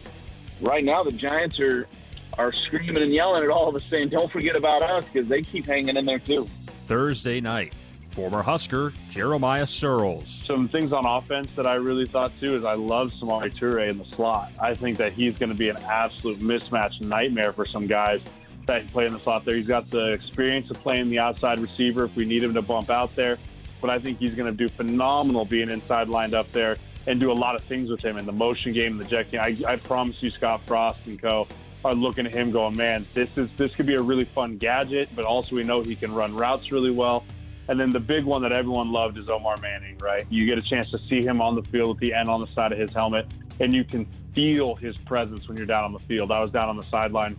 right now, the Giants are are screaming and yelling at all of us, saying, "Don't forget about us," because they keep hanging in there too. Thursday night, former Husker Jeremiah Sirles. Some things on offense that I really thought too is I love Samori Toure in the slot. I think that he's going to be an absolute mismatch nightmare for some guys that play in the slot there. He's got the experience of playing the outside receiver if we need him to bump out there, but I think he's going to do phenomenal being inside lined up there and do a lot of things with him in the motion game, the jet game. I, I promise you, Scott Frost and co are looking at him going, man, this is this could be a really fun gadget, but also we know he can run routes really well. And then the big one that everyone loved is Omar Manning, right? You get a chance to see him on the field with the end on the side of his helmet, and you can feel his presence when you're down on the field. I was down on the sideline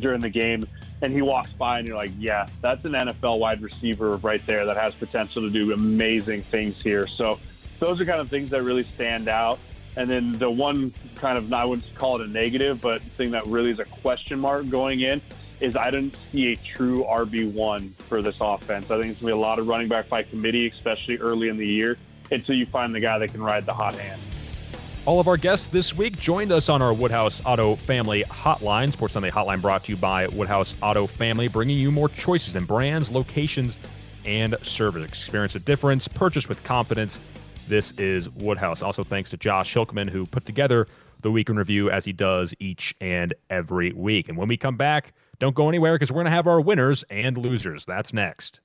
during the game, and he walks by, and you're like, yeah, that's an NFL wide receiver right there that has potential to do amazing things here. So those are kind of things that really stand out. And then the one kind of, I wouldn't call it a negative, but thing that really is a question mark going in is I don't see a true RB1 for this offense. I think it's going to be a lot of running back by committee, especially early in the year, until you find the guy that can ride the hot hand. All of our guests this week joined us on our Woodhouse Auto Family Hotline. Sports Sunday Hotline brought to you by Woodhouse Auto Family, bringing you more choices in brands, locations, and service. Experience a difference. Purchase with confidence. This is Woodhouse. Also, thanks to Josh Hilkman, who put together the week in review as he does each and every week. And when we come back, don't go anywhere because we're going to have our winners and losers. That's next.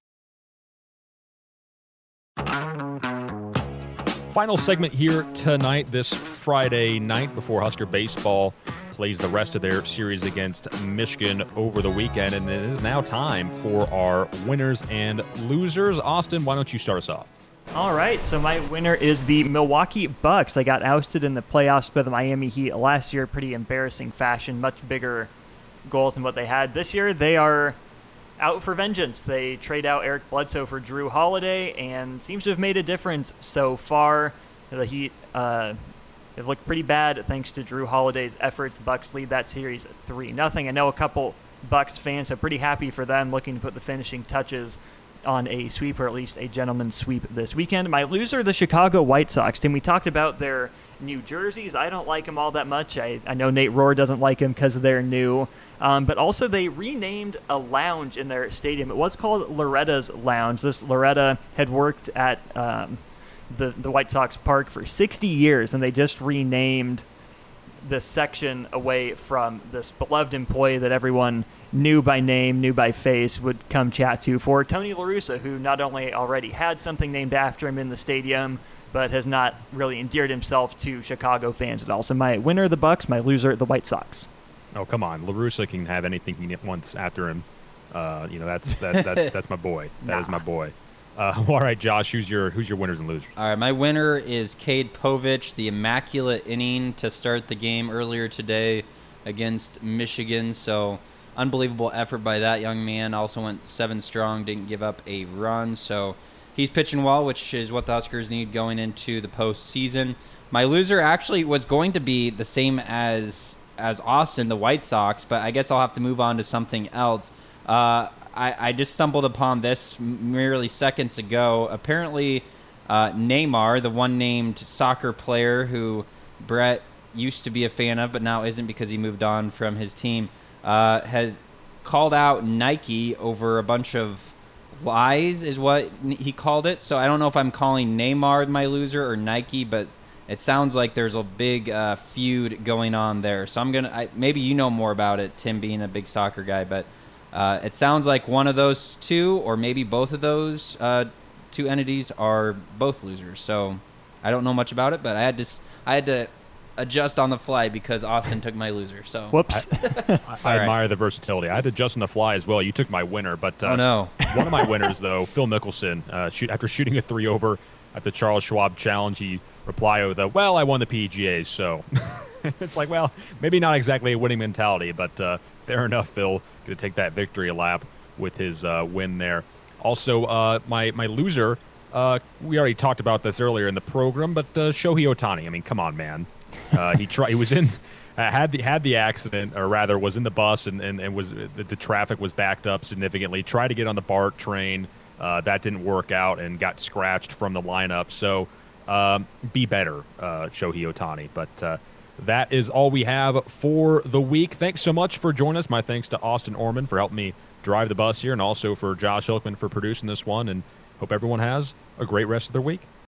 Final segment here tonight, this Friday night before Husker Baseball plays the rest of their series against Michigan over the weekend. And it is now time for our winners and losers. Austin, why don't you start us off? All right, so my winner is the Milwaukee Bucks. They got ousted in the playoffs by the Miami Heat last year, pretty embarrassing fashion, much bigger goals than what they had this year. They are out for vengeance. They trade out Eric Bledsoe for Jrue Holiday, and seems to have made a difference so far. The Heat uh, have looked pretty bad thanks to Jrue Holiday's efforts. Bucks lead that series three nothing. I know a couple Bucks fans are pretty happy for them, looking to put the finishing touches on a sweep or at least a gentleman's sweep this weekend. My loser, the Chicago White Sox. Tim, we talked about their new jerseys. I don't like them all that much. I, I know Nate Rohr doesn't like them because they're new. Um, but also, they renamed a lounge in their stadium. It was called Loretta's Lounge. This Loretta had worked at um, the, the White Sox park for 60 years, and they just renamed this section away from this beloved employee that everyone knew by name, knew by face, would come chat to for Tony La Russa, who not only already had something named after him in the stadium, but has not really endeared himself to Chicago fans at all. So my winner, the Bucks, my loser, the White Sox. Oh come on, La Russa can have anything he wants after him. Uh, you know that's that, that, that's my boy. That Nah. is my boy. Uh, all right, Josh, who's your who's your winners and losers? All right, my winner is Cade Povich, the immaculate inning to start the game earlier today against Michigan. So, unbelievable effort by that young man. Also went seven strong, didn't give up a run. So, he's pitching well, which is what the Huskers need going into the postseason. My loser actually was going to be the same as as Austin, the White Sox, but I guess I'll have to move on to something else. Uh, I, I just stumbled upon this merely seconds ago. Apparently, uh, Neymar, the one named soccer player who Brett used to be a fan of, but now isn't because he moved on from his team, uh, has called out Nike over a bunch of lies, is what he called it. So I don't know if I'm calling Neymar my loser or Nike, but it sounds like there's a big uh, feud going on there. So I'm gonna I, maybe you know more about it, Tim, being a big soccer guy, but uh, it sounds like one of those two, or maybe both of those uh, two entities, are both losers. So I don't know much about it, but I had to s- I had to adjust on the fly because Austin took my loser. So Whoops. I, I all right. admire the versatility. I had to adjust on the fly as well. You took my winner, but uh, Oh, no. one of my winners though, Phil Mickelson, uh, shoot after shooting a three over at the Charles Schwab Challenge, he replied with a, "Well, I won the PGA, so." it's like, well, maybe not exactly a winning mentality, but uh, fair enough. Phil going to take that victory lap with his uh, win there. Also, uh, my my loser. Uh, we already talked about this earlier in the program, but uh, Shohei Ohtani. I mean, come on, man. Uh, he tried. He was in. Uh, had the had the accident, or rather, was in the bus and, and, and was the, the traffic was backed up significantly. Tried to get on the BART train, uh, that didn't work out, and got scratched from the lineup. So, um, be better, uh, Shohei Ohtani. But uh, that is all we have for the week. Thanks so much for joining us. My thanks to Austin Orman for helping me drive the bus here, and also for Josh Oakman for producing this one. And hope everyone has a great rest of their week.